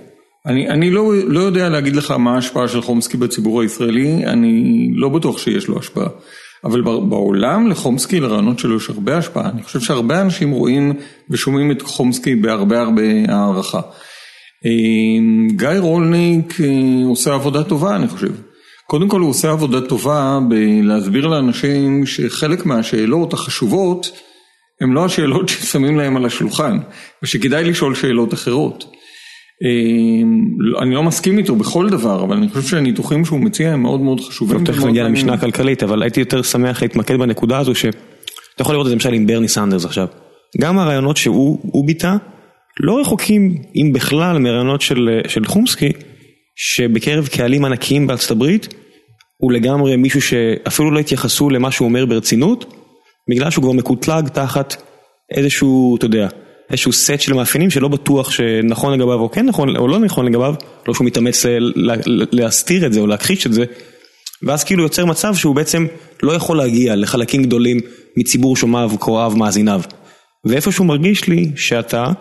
אני, אני לא, לא יודע להגיד לך מה ההשפעה של חומסקי בציבור הישראלי, אני לא בטוח שיש לו השפעה. אבל בעולם לחומסקי, לרעיונות שלו יש הרבה השפעה. אני חושב שהרבה אנשים רואים ושומעים את חומסקי בהרבה הרבה הערכה. גיא רולניק עושה עבודה טובה אני חושב. קודם כל הוא עושה עבודה טובה בלהסביר לאנשים שחלק מהשאלות החשובות הן לא השאלות ששמים להם על השולחן ושכדאי לשאול שאלות אחרות. אני לא מסכים איתו בכל דבר אבל אני חושב שהניתוחים שהוא מציע הם מאוד מאוד חשובים. תכף נגיע למשנה הכלכלית אבל הייתי יותר שמח להתמקד בנקודה הזו שאתה יכול לראות את זה למשל עם ברני סנדרס עכשיו. גם הרעיונות שהוא ביטא לא רחוקים, אם בכלל, מרעיונות של, של חומסקי, שבקרב קהלים ענקיים בארצות הברית, הוא לגמרי מישהו שאפילו לא התייחסו למה שהוא אומר ברצינות, בגלל שהוא כבר מקוטלג תחת איזשהו, אתה יודע, איזשהו סט של מאפיינים שלא בטוח שנכון לגביו או כן נכון או לא נכון לגביו, לא שהוא מתאמץ להסתיר את זה או להכחיש את זה, ואז כאילו יוצר מצב שהוא בעצם לא יכול להגיע לחלקים גדולים מציבור שומעיו, קוראיו, מאזיניו. ואיפשהו מרגיש לי שאתה,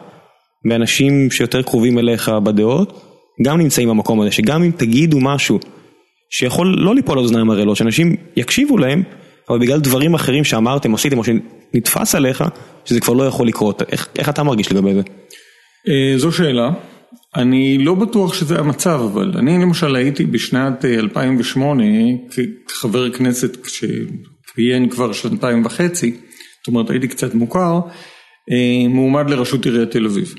מאנשים שיותר קרובים אליך בדעות, גם נמצאים במקום הזה, שגם אם תגידו משהו שיכול לא ליפול על אוזניים ערלות, שאנשים יקשיבו להם, אבל בגלל דברים אחרים שאמרתם, עשיתם או שנתפס עליך, שזה כבר לא יכול לקרות. איך, איך אתה מרגיש לגבי זה? אה, זו שאלה. אני לא בטוח שזה המצב, אבל אני למשל הייתי בשנת 2008 אה, כחבר כנסת שכיהן כבר שנתיים וחצי, זאת אומרת הייתי קצת מוכר, אה, מועמד לראשות עיריית תל אביב.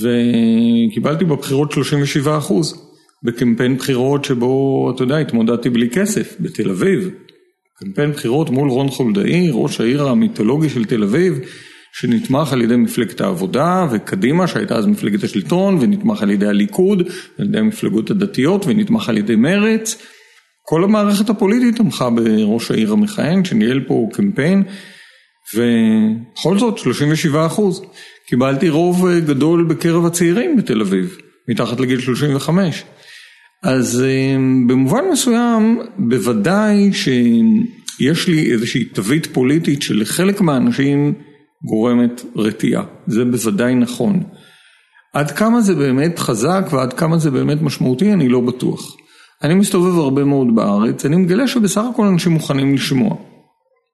וקיבלתי בבחירות 37 אחוז, בקמפיין בחירות שבו, אתה יודע, התמודדתי בלי כסף, בתל אביב. קמפיין בחירות מול רון חולדאי, ראש העיר המיתולוגי של תל אביב, שנתמך על ידי מפלגת העבודה וקדימה שהייתה אז מפלגת השלטון ונתמך על ידי הליכוד על ידי המפלגות הדתיות ונתמך על ידי מרץ. כל המערכת הפוליטית תמכה בראש העיר המכהן שניהל פה קמפיין ובכל זאת 37 אחוז. קיבלתי רוב אה, גדול בקרב הצעירים בתל אביב, מתחת לגיל 35. אז אה, במובן מסוים, בוודאי שיש לי איזושהי תווית פוליטית שלחלק מהאנשים גורמת רתיעה. זה בוודאי נכון. עד כמה זה באמת חזק ועד כמה זה באמת משמעותי, אני לא בטוח. אני מסתובב הרבה מאוד בארץ, אני מגלה שבסך הכל אנשים מוכנים לשמוע.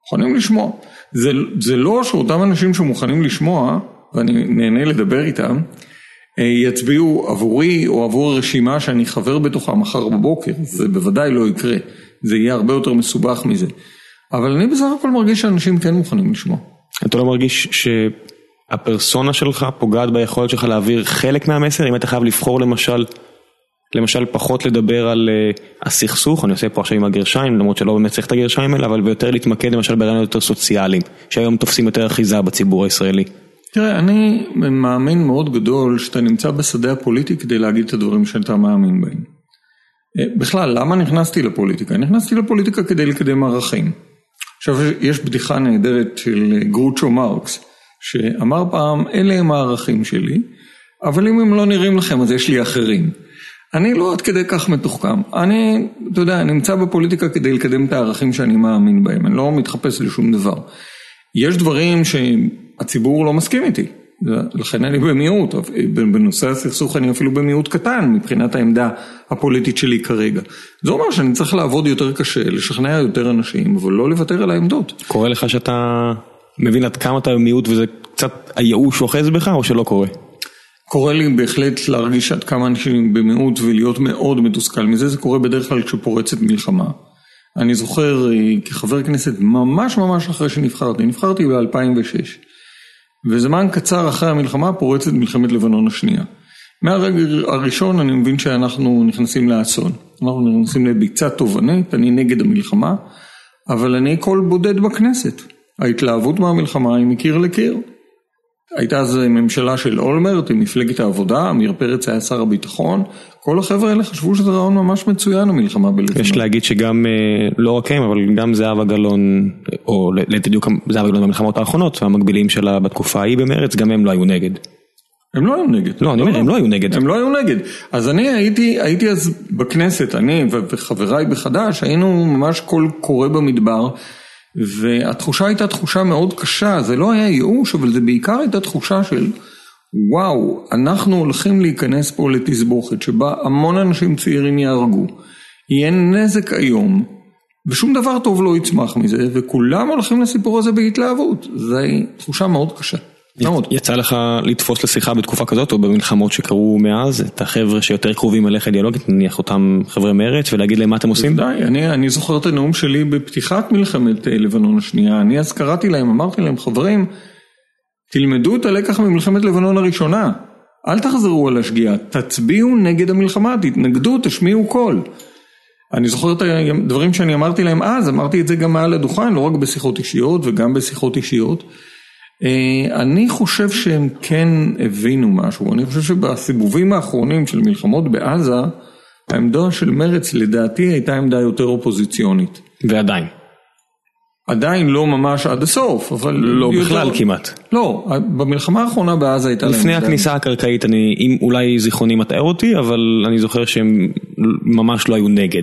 מוכנים לשמוע. זה, זה לא שאותם אנשים שמוכנים לשמוע, ואני נהנה לדבר איתם, אה, יצביעו עבורי או עבור הרשימה שאני חבר בתוכה מחר בבוקר, זה בוודאי לא יקרה, זה יהיה הרבה יותר מסובך מזה. אבל אני בסך הכל מרגיש שאנשים כן מוכנים לשמוע. אתה לא מרגיש שהפרסונה שלך פוגעת ביכולת שלך להעביר חלק מהמסר, אם אתה חייב לבחור למשל למשל פחות לדבר על uh, הסכסוך, אני עושה פה עכשיו עם הגרשיים, למרות שלא באמת צריך את הגרשיים האלה, אבל ויותר להתמקד למשל ברעיונות יותר סוציאליים, שהיום תופסים יותר אחיזה בציבור הישראלי. תראה, אני מאמין מאוד גדול שאתה נמצא בשדה הפוליטי כדי להגיד את הדברים שאתה מאמין בהם. אה, בכלל, למה נכנסתי לפוליטיקה? נכנסתי לפוליטיקה כדי לקדם ערכים. עכשיו, יש בדיחה נהדרת של גרוצ'ו מרקס, שאמר פעם, אלה הם הערכים שלי, אבל אם הם לא נראים לכם אז יש לי אחרים. אני לא עד כדי כך מתוחכם. אני, אתה יודע, נמצא בפוליטיקה כדי לקדם את הערכים שאני מאמין בהם, אני לא מתחפש לשום דבר. יש דברים שהציבור לא מסכים איתי, לכן אני במיעוט, בנושא הסכסוך אני אפילו במיעוט קטן מבחינת העמדה הפוליטית שלי כרגע. זה אומר שאני צריך לעבוד יותר קשה, לשכנע יותר אנשים, אבל לא לוותר על העמדות. קורה לך שאתה מבין עד כמה אתה במיעוט וזה קצת הייאוש אוחז בך או שלא קורה? קורה לי בהחלט להרגיש עד כמה אנשים במיעוט ולהיות מאוד מתוסכל מזה, זה קורה בדרך כלל כשפורצת מלחמה. אני זוכר אה, כחבר כנסת ממש ממש אחרי שנבחרתי, נבחרתי ב-2006, וזמן קצר אחרי המלחמה פורצת מלחמת לבנון השנייה. מהרגע הראשון אני מבין שאנחנו נכנסים לאסון, אנחנו נכנסים לביצה תובענית, אני נגד המלחמה, אבל אני קול בודד בכנסת. ההתלהבות מהמלחמה היא מקיר לקיר. הייתה אז ממשלה של אולמרט עם מפלגת העבודה, עמיר פרץ היה שר הביטחון, כל החבר'ה האלה חשבו שזה רעיון ממש מצוין המלחמה בלבנון. יש להגיד שגם, אה, לא רק הם, אבל גם זהבה גלאון, או ליתר דיוק זהבה גלאון במלחמות האחרונות, המקבילים שלה בתקופה ההיא במרץ, גם הם לא היו נגד. הם לא היו נגד. לא, אני אומר, לא, הם לא היו נגד. הם לא היו נגד. אז אני הייתי, הייתי אז בכנסת, אני וחבריי בחד"ש, היינו ממש קול קורא במדבר. והתחושה הייתה תחושה מאוד קשה, זה לא היה ייאוש, אבל זה בעיקר הייתה תחושה של וואו, אנחנו הולכים להיכנס פה לתסבוכת שבה המון אנשים צעירים יהרגו, יהיה נזק איום, ושום דבר טוב לא יצמח מזה, וכולם הולכים לסיפור הזה בהתלהבות, זו תחושה מאוד קשה. יצא לך לתפוס לשיחה בתקופה כזאת או במלחמות שקרו מאז את החבר'ה שיותר קרובים אליך אידיאולוגית נניח אותם חבר'י מרץ ולהגיד להם מה אתם עושים? די, אני, אני זוכר את הנאום שלי בפתיחת מלחמת אה, לבנון השנייה. אני אז קראתי להם אמרתי להם חברים תלמדו את הלקח ממלחמת לבנון הראשונה. אל תחזרו על השגיאה. תצביעו נגד המלחמה תתנגדו תשמיעו קול. אני זוכר את הדברים שאני אמרתי להם אז אמרתי את זה גם מעל הדוכן לא רק בשיחות אישיות וגם בשיחות אישיות אני חושב שהם כן הבינו משהו, אני חושב שבסיבובים האחרונים של מלחמות בעזה, העמדה של מרץ לדעתי הייתה עמדה יותר אופוזיציונית. ועדיין. עדיין לא ממש עד הסוף, אבל... לא יותר... בכלל כמעט. לא, במלחמה האחרונה בעזה הייתה להם... לפני הכניסה הקרקעית, אני, אם אולי זיכרוני מטעה אותי, אבל אני זוכר שהם ממש לא היו נגד.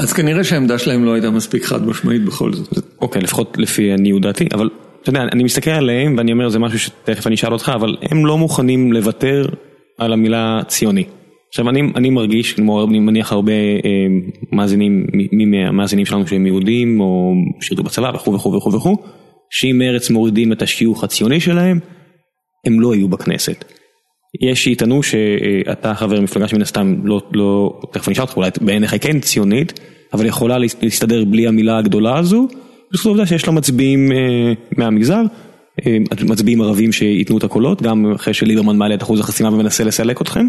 אז כנראה שהעמדה שלהם לא הייתה מספיק חד משמעית בכל זאת. אוקיי, לפחות לפי עניות דעתי, אבל אתה יודע, אני מסתכל עליהם ואני אומר, זה משהו שתכף אני אשאל אותך, אבל הם לא מוכנים לוותר על המילה ציוני. עכשיו אני, אני מרגיש, כמו אני מניח הרבה אה, מאזינים, מי מהמאזינים שלנו שהם יהודים או שירתו בצבא וכו' וכו' וכו' וכו', שאם מרץ מורידים את השיוך הציוני שלהם, הם לא יהיו בכנסת. יש שיטענו שאתה חבר מפלגה שמן הסתם לא, לא, תכף אני אשאל אותך, אולי בעיניך כן ציונית, אבל יכולה להסתדר בלי המילה הגדולה הזו, זאת עובדה שיש לה מצביעים אה, מהמגזר, אה, מצביעים ערבים שייתנו את הקולות, גם אחרי שליברמן מעלה את אחוז החסימה ומנסה לסלק אתכם,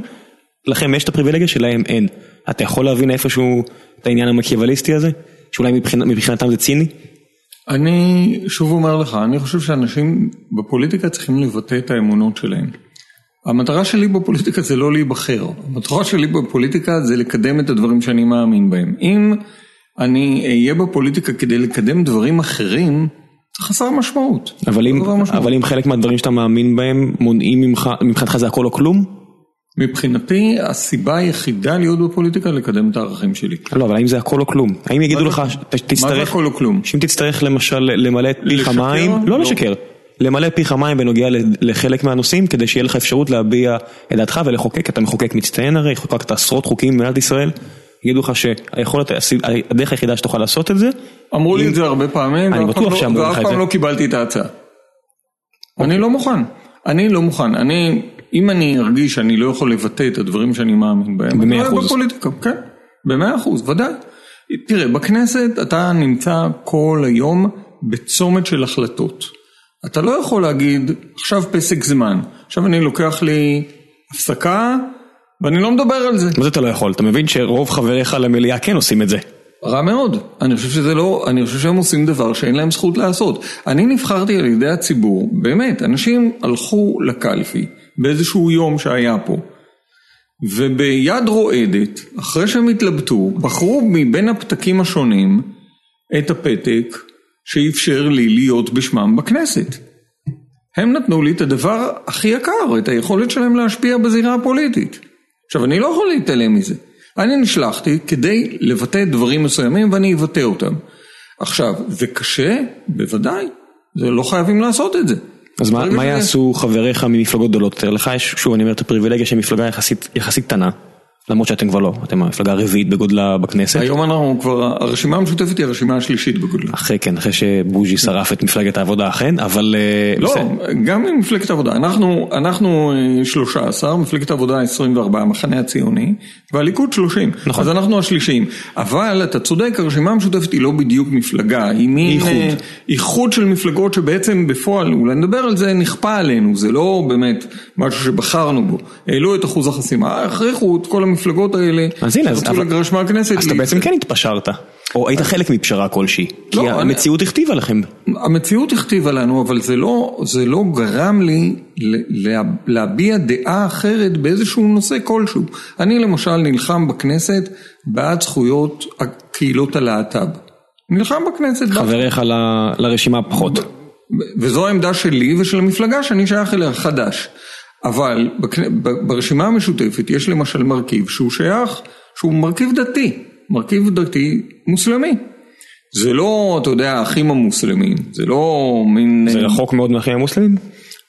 לכם יש את הפריבילגיה שלהם אין. אתה יכול להבין איפשהו את העניין המקיאווליסטי הזה? שאולי מבחינת, מבחינתם זה ציני? אני שוב אומר לך, אני חושב שאנשים בפוליטיקה צריכים לבטא את האמונות שלהם. המטרה שלי בפוליטיקה זה לא להיבחר, המטרה שלי בפוליטיקה זה לקדם את הדברים שאני מאמין בהם. אם אני אהיה בפוליטיקה כדי לקדם דברים אחרים, זה חסר משמעות. אבל אם, משמעות. אבל אם חלק מהדברים שאתה מאמין בהם מונעים ממך, מבחינתך זה הכל או כלום? מבחינתי הסיבה היחידה להיות בפוליטיקה לקדם את הערכים שלי. לא, אבל האם זה הכל או כלום? האם יגידו לך, תצטרך, מה זה הכל או כלום? שאם תצטרך למשל למלא את פיך? מים, לא לא. לשקר, למלא פיך מים בנוגע לחלק מהנושאים, כדי שיהיה לך אפשרות להביע את דעתך ולחוקק, אתה מחוקק מצטיין הרי, חוקקת עשרות חוקים במדינת ישראל, יגידו לך שהיכולת, הדרך היחידה שתוכל לעשות את זה, אמרו לי את זה הרבה פעמים, אני ואף פעם בטוח לא- שאמרו לך ואף את פעם זה. לא קיבלתי את ההצעה. אני לא מוכן, אני לא מוכן, אני, אם אני ארגיש שאני לא יכול לבטא את הדברים שאני מאמין בהם, אני במאה לא אהיה אחוז. בפוליטיקה, כן, במאה אחוז, ודאי. תראה, בכנסת אתה נמצא כל היום בצומת של החלטות. אתה לא יכול להגיד, עכשיו פסק זמן, עכשיו אני לוקח לי הפסקה ואני לא מדבר על זה. מה זה אתה לא יכול? אתה מבין שרוב חבריך למליאה כן עושים את זה. רע מאוד. אני חושב שזה לא, אני חושב שהם עושים דבר שאין להם זכות לעשות. אני נבחרתי על ידי הציבור, באמת, אנשים הלכו לקלפי באיזשהו יום שהיה פה, וביד רועדת, אחרי שהם התלבטו, בחרו מבין הפתקים השונים את הפתק שאפשר לי להיות בשמם בכנסת. הם נתנו לי את הדבר הכי יקר, את היכולת שלהם להשפיע בזירה הפוליטית. עכשיו, אני לא יכול להתעלם מזה. אני נשלחתי כדי לבטא דברים מסוימים ואני אבטא אותם. עכשיו, זה קשה? בוודאי. זה לא חייבים לעשות את זה. אז מה, מה שזה- יעשו חבריך ממפלגות גדולות יותר? לך יש, שוב אני אומר את הפריבילגיה של מפלגה יחסית, יחסית קטנה, למרות שאתם כבר לא, אתם המפלגה הרביעית בגודלה בכנסת. היום אנחנו כבר, הרשימה המשותפת היא הרשימה השלישית בגודלה. אחרי כן, אחרי שבוז'י שרף את מפלגת העבודה אכן, אבל אה, לא. גם עם מפלגת העבודה. אנחנו, אנחנו אה, 13, מפלגת העבודה 24, המחנה הציוני, והליכוד 30. נכון. אז אנחנו השלישיים. אבל אתה צודק, הרשימה המשותפת היא לא בדיוק מפלגה, היא מין איחוד. אה, איחוד של מפלגות שבעצם בפועל, אולי נדבר על זה, נכפה עלינו, זה לא באמת משהו שבחרנו בו. העלו את אחוז החסימה, הכריחו את כל המפלגות האלה, שרצו לגרש מהכנסת. אז אתה בעצם. כן התפשרת, או היית חלק מפשרה כלשהי, כי לא, המציאות הכתיבה לכם. המציאות הכתיבה לנו, אבל זה לא, לא גרם לי להביע דעה אחרת באיזשהו נושא כלשהו. אני למשל נלחם בכנסת בעד זכויות הקהילות הלהט"ב. נלחם בכנסת, חבריך לרשימה פחות. וזו העמדה שלי ושל המפלגה שאני שייך אליה, חדש. אבל ברשימה המשותפת יש למשל מרכיב שהוא שייך, שהוא מרכיב דתי, מרכיב דתי מוסלמי. זה לא, אתה יודע, האחים המוסלמים, זה לא מין... זה רחוק מאוד מהאחים המוסלמים?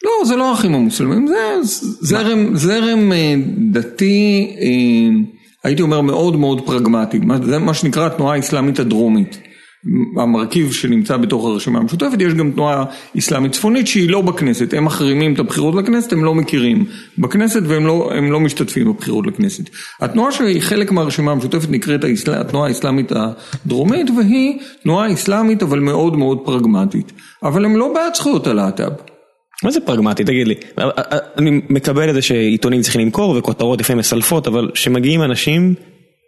לא, זה לא האחים המוסלמים, זה זרם, זרם אה, דתי, אה, הייתי אומר מאוד מאוד פרגמטי, זה מה שנקרא התנועה האסלאמית הדרומית. המרכיב שנמצא בתוך הרשימה המשותפת, יש גם תנועה אסלאמית צפונית שהיא לא בכנסת, הם מחרימים את הבחירות לכנסת, הם לא מכירים בכנסת והם לא, לא משתתפים בבחירות לכנסת. התנועה שהיא חלק מהרשימה המשותפת נקראת האסלאם, התנועה האסלאמית הדרומית והיא תנועה אסלאמית אבל מאוד מאוד פרגמטית. אבל הם לא בעד זכויות הלהט"ב. מה זה פרגמטי? תגיד לי. אני מקבל את זה שעיתונים צריכים למכור וכותרות לפעמים מסלפות, אבל שמגיעים אנשים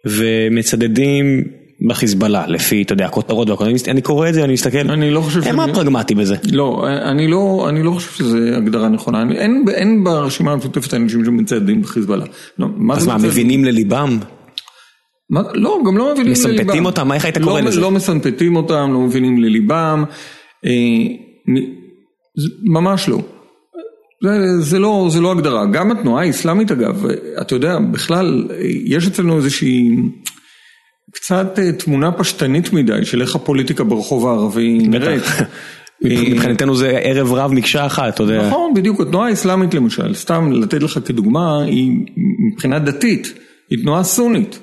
ומצדדים בחיזבאללה, לפי, אתה יודע, הכותרות והכל, אני- אני קורא את זה ואני מסתכל, אני לא חושב "אה, מה פרגמטי בזה? לא, אני לא, אני לא חושב שזו הגדרה נכונה, אני, אין, אין ברשימה המשותפת אנשים שמצדדים בחיזבאללה. לא, מה אז זה מה? מבינים לליבם? מה, לא, גם לא מבינים מסמפתים לליבם. אותם? איך היית קורא לא, לזה? לא מסמפתים אותם, לא מבינים לליבם, אה, מ- זה- ממש לא. זה, זה, לא, זה לא הגדרה. גם התנועה האסלאמית אגב, אתה יודע, בכלל, אה, יש אצלנו איזושהי קצת אה, תמונה פשטנית מדי של איך הפוליטיקה ברחוב הערבי נראית. מבחינתנו זה ערב רב מקשה אחת, אתה יודע. נכון, בדיוק, התנועה האסלאמית למשל, סתם לתת לך כדוגמה, היא מבחינה דתית, היא תנועה סונית.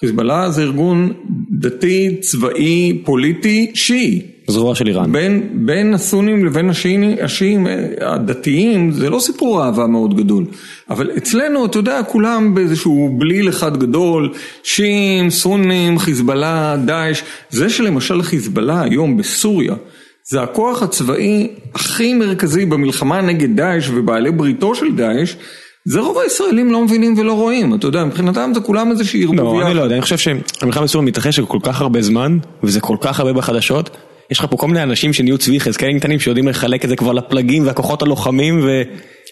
חיזבאללה זה ארגון דתי, צבאי, פוליטי, שיעי. זרוע של איראן. בין, בין הסונים לבין השיעים, השיעים אה, הדתיים זה לא סיפור אהבה מאוד גדול. אבל אצלנו, אתה יודע, כולם באיזשהו בליל אחד גדול, שיעים, סונים, חיזבאללה, דאעש. זה שלמשל חיזבאללה היום בסוריה, זה הכוח הצבאי הכי מרכזי במלחמה נגד דאעש ובעלי בריתו של דאעש. זה רוב הישראלים לא מבינים ולא רואים, אתה יודע, מבחינתם זה כולם איזושהי ערבוביה. לא, אני לא יודע, אני חושב שהמלחמה בסוריה מתרחשת כל כך הרבה זמן, וזה כל כך הרבה בחדשות. יש לך פה כל מיני אנשים שנהיו צבי יחזקאלים קטנים שיודעים לחלק את זה כבר לפלגים והכוחות הלוחמים ו...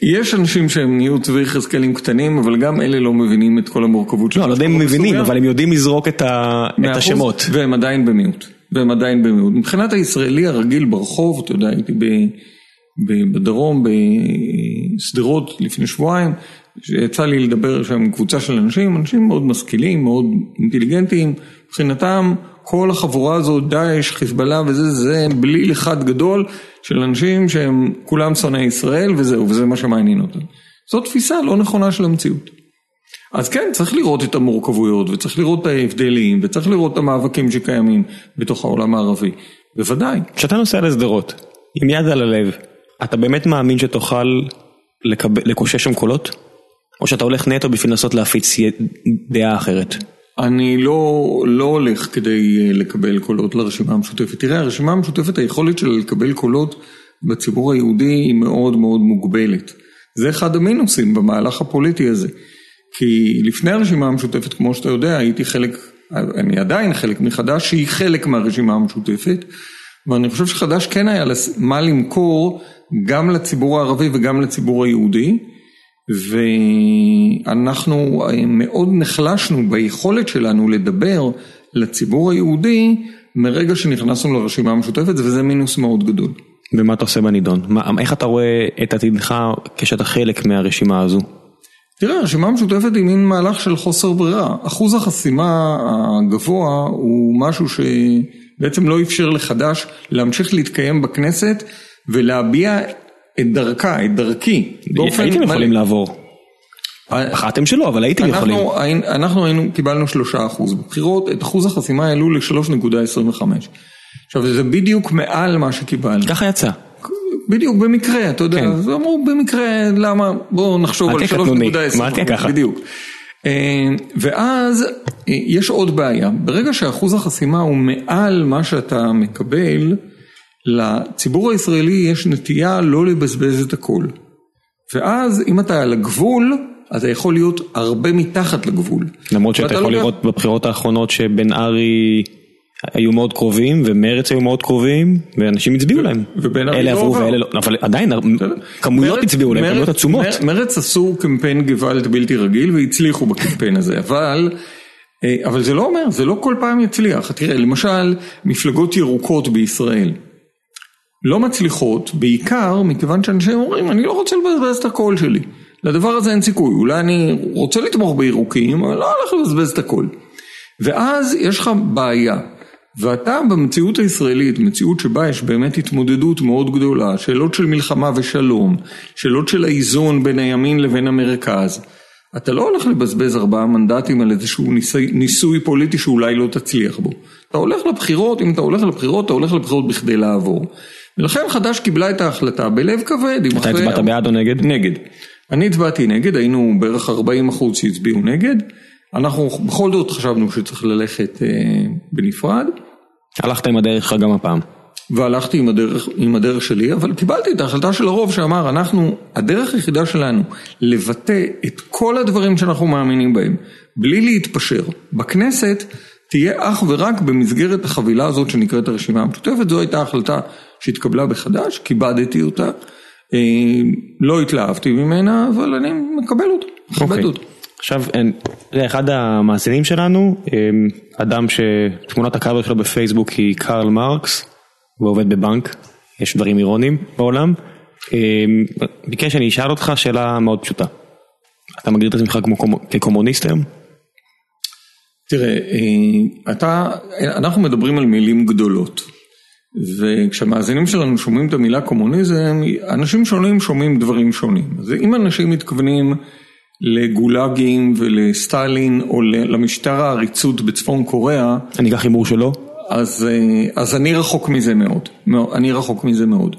יש אנשים שהם נהיו צבי יחזקאלים קטנים, אבל גם אלה לא מבינים את כל המורכבות לא, אני לא יודע אם הם מבינים. אבל הם יודעים לזרוק את ה- את השמות. והם עדיין במיעוט. והם עדיין במיעוט. מבחינת הישראלי הרגיל ברחוב, אתה יודע, הייתי ב, בדרום, בשדרות לפני שבועיים, שיצא לי לדבר שם עם קבוצה של אנשים, אנשים מאוד משכילים, מאוד אינטליגנטים, מבחינתם כל החבורה הזאת, דאעש, חיזבאללה וזה, זה בליל אחד גדול של אנשים שהם כולם שונאי ישראל וזהו, וזה מה שמעניין אותם. זו תפיסה לא נכונה של המציאות. אז כן, צריך לראות את המורכבויות, וצריך לראות את ההבדלים, וצריך לראות את המאבקים שקיימים בתוך העולם הערבי, בוודאי. כשאתה נוסע לשדרות, עם יד על הלב, אתה באמת מאמין שתוכל לקב... לקושש שם קולות? או שאתה הולך נטו בשביל לנסות להפיץ דעה אחרת? אני לא, לא הולך כדי אה, לקבל קולות לרשימה המשותפת. תראה, הרשימה המשותפת, היכולת שלה לקבל קולות בציבור היהודי היא מאוד מאוד מוגבלת. זה אחד המינוסים במהלך הפוליטי הזה. כי לפני הרשימה המשותפת, כמו שאתה יודע, הייתי חלק, אני עדיין חלק מחד"ש, שהיא חלק מהרשימה המשותפת, ואני חושב שחד"ש כן היה מה למכור גם לציבור הערבי וגם לציבור היהודי, ואנחנו מאוד נחלשנו ביכולת שלנו לדבר לציבור היהודי מרגע שנכנסנו לרשימה המשותפת, וזה מינוס מאוד גדול. ומה אתה עושה בנידון? מה, איך אתה רואה את עתידך כשאתה חלק מהרשימה הזו? תראה, הרשימה המשותפת היא מין מהלך של חוסר ברירה. אחוז החסימה הגבוה הוא משהו שבעצם לא אפשר לחד"ש להמשיך להתקיים בכנסת ולהביע את דרכה, את דרכי. הייתם יכולים לעבור. פחדתם שלא, אבל הייתם יכולים. אנחנו היינו, קיבלנו שלושה אחוז. בבחירות את אחוז החסימה העלו ל-3.25. עכשיו זה בדיוק מעל מה שקיבלנו. ככה יצא. בדיוק, במקרה, אתה יודע, כן. אז אמרו במקרה, למה, בואו נחשוב על 3.10. מה תהיה ככה? בדיוק. אה, ואז אה, יש עוד בעיה, ברגע שאחוז החסימה הוא מעל מה שאתה מקבל, לציבור הישראלי יש נטייה לא לבזבז את הכל. ואז אם אתה על הגבול, אתה יכול להיות הרבה מתחת לגבול. למרות שאתה יכול לא לראות בבחירות האחרונות שבן ארי... היו מאוד קרובים ומרץ היו מאוד קרובים ואנשים הצביעו להם. אלה עברו ואלה לא, אבל עדיין כמויות הצביעו להם, כמויות עצומות. מרץ עשו קמפיין גוואלד בלתי רגיל והצליחו בקמפיין הזה, אבל אה, אבל זה לא אומר, זה לא כל פעם יצליח. תראה, למשל, מפלגות ירוקות בישראל לא מצליחות, בעיקר מכיוון שאנשים אומרים, אני לא רוצה לבזבז את הקול שלי. לדבר הזה אין סיכוי, אולי אני רוצה לתמוך בירוקים, אבל לא הולך לבזבז את הקול. ואז יש לך בעיה. ואתה במציאות הישראלית, מציאות שבה יש באמת התמודדות מאוד גדולה, שאלות של מלחמה ושלום, שאלות של האיזון בין הימין לבין המרכז, אתה לא הולך לבזבז ארבעה מנדטים על איזשהו ניסוי, ניסוי פוליטי שאולי לא תצליח בו. אתה הולך לבחירות, אם אתה הולך לבחירות, אתה הולך לבחירות בכדי לעבור. ולכן חד"ש קיבלה את ההחלטה בלב כבד. אתה הצבעת בעד או נגד? נגד. אני הצבעתי נגד, היינו בערך 40 אחוז שהצביעו נגד. אנחנו בכל זאת חשבנו שצריך ללכת אה, בנפרד. הלכת עם הדרך שלך גם הפעם. והלכתי עם הדרך, עם הדרך שלי, אבל קיבלתי את ההחלטה של הרוב שאמר, אנחנו, הדרך היחידה שלנו לבטא את כל הדברים שאנחנו מאמינים בהם, בלי להתפשר, בכנסת תהיה אך ורק במסגרת החבילה הזאת שנקראת הרשימה המשותפת, זו הייתה החלטה שהתקבלה בחד"ש, כיבדתי אותה, אה, לא התלהבתי ממנה, אבל אני מקבל אותה, מכבד okay. אוקיי. אותה. עכשיו, אחד המאזינים שלנו, אמ, אדם שתמונת הקאבר שלו בפייסבוק היא קרל מרקס, הוא עובד בבנק, יש דברים אירוניים בעולם, אמ, ביקש שאני אשאל אותך שאלה מאוד פשוטה. אתה מגדיר את עצמך כקומוניסט היום? תראה, אה, אתה, אנחנו מדברים על מילים גדולות. וכשהמאזינים שלנו שומעים את המילה קומוניזם, אנשים שונים שומעים דברים שונים. אז אם אנשים מתכוונים לגולאגים ולסטלין או למשטר העריצות בצפון קוריאה. אני אקח הימור שלא. אז, אה, אז אני רחוק מזה מאוד, אני רחוק מזה מאוד.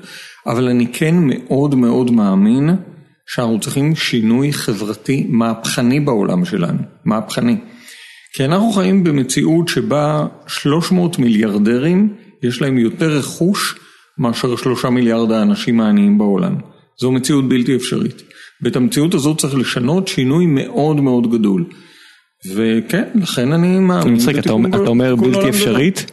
אבל אני כן מאוד מאוד מאמין שאנחנו צריכים שינוי חברתי מהפכני בעולם שלנו, מהפכני. כי אנחנו חיים במציאות שבה 300 מיליארדרים יש להם יותר רכוש מאשר שלושה מיליארד האנשים העניים בעולם. זו מציאות בלתי אפשרית. ואת המציאות הזאת צריך לשנות שינוי מאוד מאוד גדול. וכן, לכן אני מאמין. מצחיק, אתה אומר בלתי אפשרית,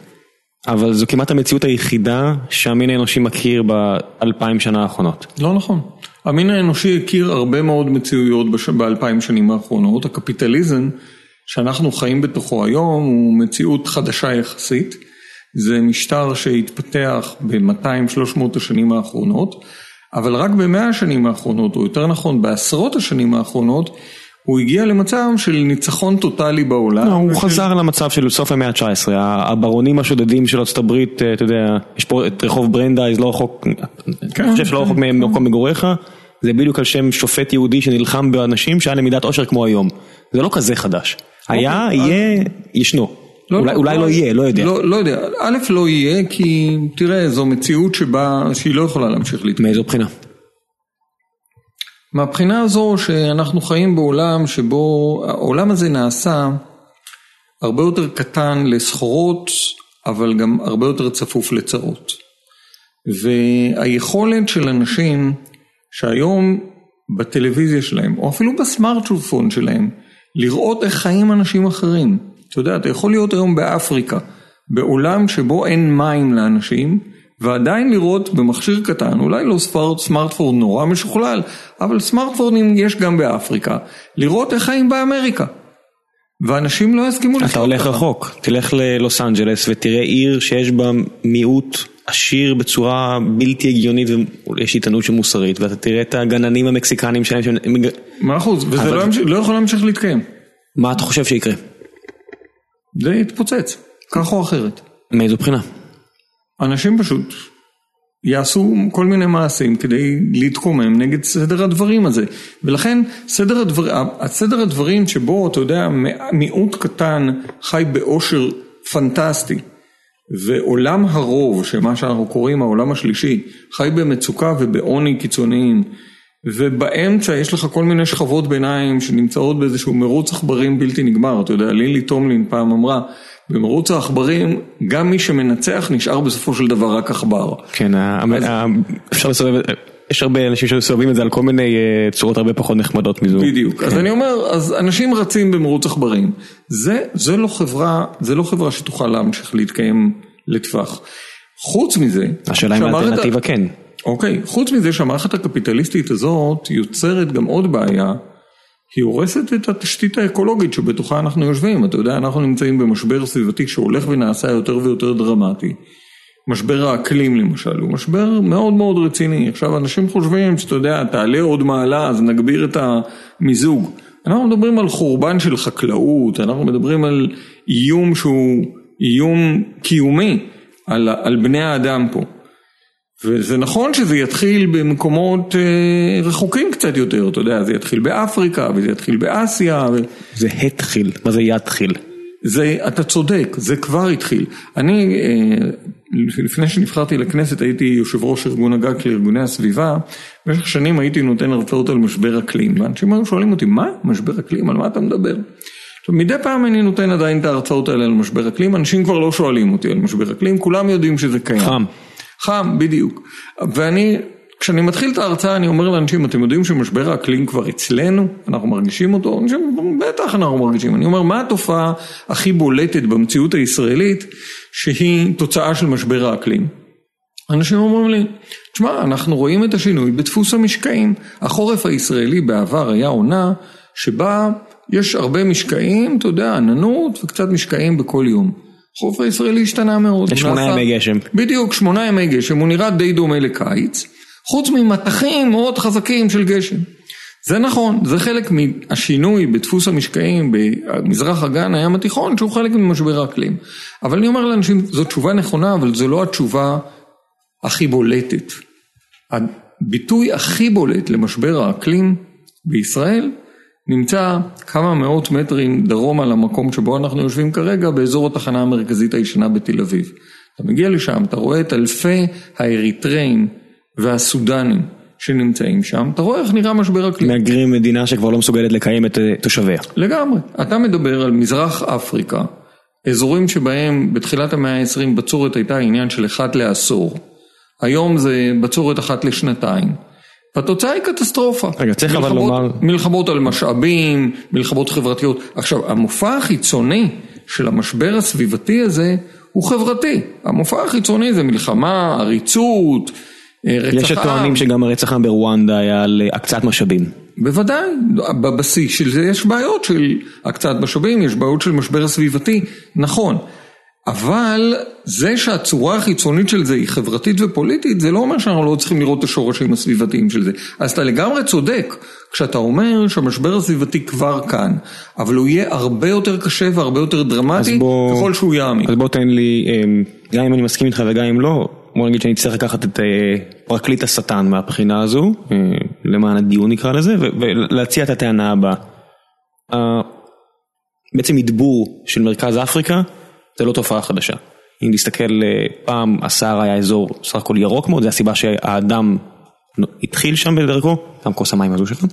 אבל זו כמעט המציאות היחידה שהמין האנושי מכיר באלפיים שנה האחרונות. לא נכון. המין האנושי הכיר הרבה מאוד מציאויות באלפיים שנים האחרונות. הקפיטליזם שאנחנו חיים בתוכו היום הוא מציאות חדשה יחסית. זה משטר שהתפתח ב-200-300 השנים האחרונות, אבל רק במאה השנים האחרונות, או יותר נכון בעשרות השנים האחרונות, הוא הגיע למצב של ניצחון טוטאלי בעולם. לא, הוא ושל... חזר למצב של סוף המאה ה-19, הברונים השודדים של ארצות הברית, אתה יודע, יש פה את רחוב ברנדייס, לא רחוק, כן, אני חושב שלא כן, רחוק. ממקום מגוריך, זה בדיוק על שם שופט יהודי שנלחם באנשים שהיה להם מידת עושר כמו היום. זה לא כזה חדש. היה, אוקיי, יהיה, ישנו. אולי אולי לא יהיה, לא יודע. לא, לא יודע, א' לא יהיה כי תראה זו מציאות שבה, שהיא לא יכולה להמשיך להתקיים. מאיזו בחינה? מהבחינה הזו שאנחנו חיים בעולם שבו העולם הזה נעשה הרבה יותר קטן לסחורות אבל גם הרבה יותר צפוף לצרות. והיכולת של אנשים שהיום בטלוויזיה שלהם או אפילו בסמארטפון שלהם לראות איך חיים אנשים אחרים. אתה יודע, אתה יכול להיות היום באפריקה, בעולם שבו אין מים לאנשים ועדיין לראות במכשיר קטן, אולי לא סמארטפון נורא משוכלל, אבל סמארטפונים יש גם באפריקה, לראות איך חיים באמריקה. ואנשים לא יסכימו לחיות אתה הולך ככה. רחוק, תלך ללוס אנג'לס ותראה עיר שיש בה מיעוט עשיר בצורה בלתי הגיונית ויש איתנות שמוסרית ואתה תראה את הגננים המקסיקנים שלהם, מאה אחוז, וזה אבל- לא, ימשיך, לא יכול להמשיך להתקיים. מה אתה חושב שיקרה? זה יתפוצץ, כך או אחרת. מאיזו בחינה? אנשים פשוט יעשו כל מיני מעשים כדי להתקומם נגד סדר הדברים הזה. ולכן סדר, הדבר, סדר הדברים שבו, אתה יודע, מיעוט קטן חי באושר פנטסטי, ועולם הרוב, שמה שאנחנו קוראים העולם השלישי, חי במצוקה ובעוני קיצוניים, ובאמצע יש לך כל מיני שכבות ביניים שנמצאות באיזשהו מרוץ עכברים בלתי נגמר. אתה יודע, לילי טומלין פעם אמרה, במרוץ העכברים, גם מי שמנצח נשאר בסופו של דבר רק עכבר. כן, ה- אפשר לסובב, יש הרבה אנשים שמסובבים את זה על כל מיני אה, צורות הרבה פחות נחמדות מזו. בדיוק. אז כן. אני אומר, אז אנשים רצים במרוץ עכברים. זה, זה לא חברה, זה לא חברה שתוכל להמשיך להתקיים לטווח. חוץ מזה, השאלה אם האלטרנטיבה כן. אוקיי, חוץ מזה שהמערכת הקפיטליסטית הזאת יוצרת גם עוד בעיה, היא הורסת את התשתית האקולוגית שבתוכה אנחנו יושבים. אתה יודע, אנחנו נמצאים במשבר סביבתי שהולך ונעשה יותר ויותר דרמטי. משבר האקלים למשל, הוא משבר מאוד מאוד רציני. עכשיו אנשים חושבים שאתה יודע, תעלה עוד מעלה אז נגביר את המיזוג. אנחנו מדברים על חורבן של חקלאות, אנחנו מדברים על איום שהוא איום קיומי על, על בני האדם פה. וזה נכון שזה יתחיל במקומות אה, רחוקים קצת יותר, אתה יודע, זה יתחיל באפריקה וזה יתחיל באסיה. ו... זה התחיל, מה זה יתחיל? זה, אתה צודק, זה כבר התחיל. אני, אה, לפני שנבחרתי לכנסת הייתי יושב ראש ארגון הגג של ארגוני הסביבה, במשך שנים הייתי נותן הרצאות על משבר אקלים, ואנשים היו שואלים אותי, מה? משבר אקלים? על מה אתה מדבר? עכשיו, מדי פעם אני נותן עדיין את ההרצאות האלה על משבר אקלים, אנשים כבר לא שואלים אותי על משבר אקלים, כולם יודעים שזה קיים. חם. חם, בדיוק. ואני, כשאני מתחיל את ההרצאה אני אומר לאנשים, אתם יודעים שמשבר האקלים כבר אצלנו? אנחנו מרגישים אותו? אנשים אומרים, בטח אנחנו מרגישים. אני אומר, מה התופעה הכי בולטת במציאות הישראלית שהיא תוצאה של משבר האקלים? אנשים אומרים לי, תשמע, אנחנו רואים את השינוי בדפוס המשקעים. החורף הישראלי בעבר היה עונה שבה יש הרבה משקעים, אתה יודע, עננות וקצת משקעים בכל יום. החורף הישראלי השתנה מאוד. יש שמונה נעשה- ימי גשם. בדיוק, שמונה ימי גשם, הוא נראה די דומה לקיץ, חוץ ממטחים מאוד חזקים של גשם. זה נכון, זה חלק מהשינוי בדפוס המשקעים במזרח אגן הים התיכון, שהוא חלק ממשבר האקלים. אבל אני אומר לאנשים, זו תשובה נכונה, אבל זו לא התשובה הכי בולטת. הביטוי הכי בולט למשבר האקלים בישראל נמצא כמה מאות מטרים דרומה למקום שבו אנחנו יושבים כרגע, באזור התחנה המרכזית הישנה בתל אביב. אתה מגיע לשם, אתה רואה את אלפי האריתראים והסודנים שנמצאים שם, אתה רואה איך נראה משבר אקלים. מהגרים מדינה שכבר לא מסוגלת לקיים את אה, תושביה. לגמרי. אתה מדבר על מזרח אפריקה, אזורים שבהם בתחילת המאה ה-20 בצורת הייתה עניין של אחת לעשור. היום זה בצורת אחת לשנתיים. והתוצאה היא קטסטרופה. רגע, צריך אבל לומר- מלחמות על משאבים, מלחמות חברתיות. עכשיו, המופע החיצוני של המשבר הסביבתי הזה הוא חברתי. המופע החיצוני זה מלחמה, עריצות, אה, רצח עם. יש שטוענים שגם הרצח העם ברואנדה היה על אה, הקצאת משאבים. בוודאי, בבסיס של זה יש בעיות של הקצאת משאבים, יש בעיות של משבר הסביבתי, נכון. אבל זה שהצורה החיצונית של זה היא חברתית ופוליטית, זה לא אומר שאנחנו לא צריכים לראות את השורשים הסביבתיים של זה. אז אתה לגמרי צודק כשאתה אומר שהמשבר הסביבתי כבר כאן, אבל הוא יהיה הרבה יותר קשה והרבה יותר דרמטי בוא, ככל שהוא יעמיק. אז בוא תן לי, אמ, גם אם אני מסכים איתך וגם אם לא, בוא נגיד שאני צריך לקחת את אה, פרקליט השטן מהבחינה הזו, אה, למען הדיון נקרא לזה, ולהציע את הטענה הבאה. בעצם מדבור של מרכז אפריקה זה לא תופעה חדשה. אם נסתכל, אה, פעם הסהר היה אזור סך הכל ירוק מאוד, זה הסיבה שהאדם התחיל שם בדרכו, גם כוס המים הזו שלך.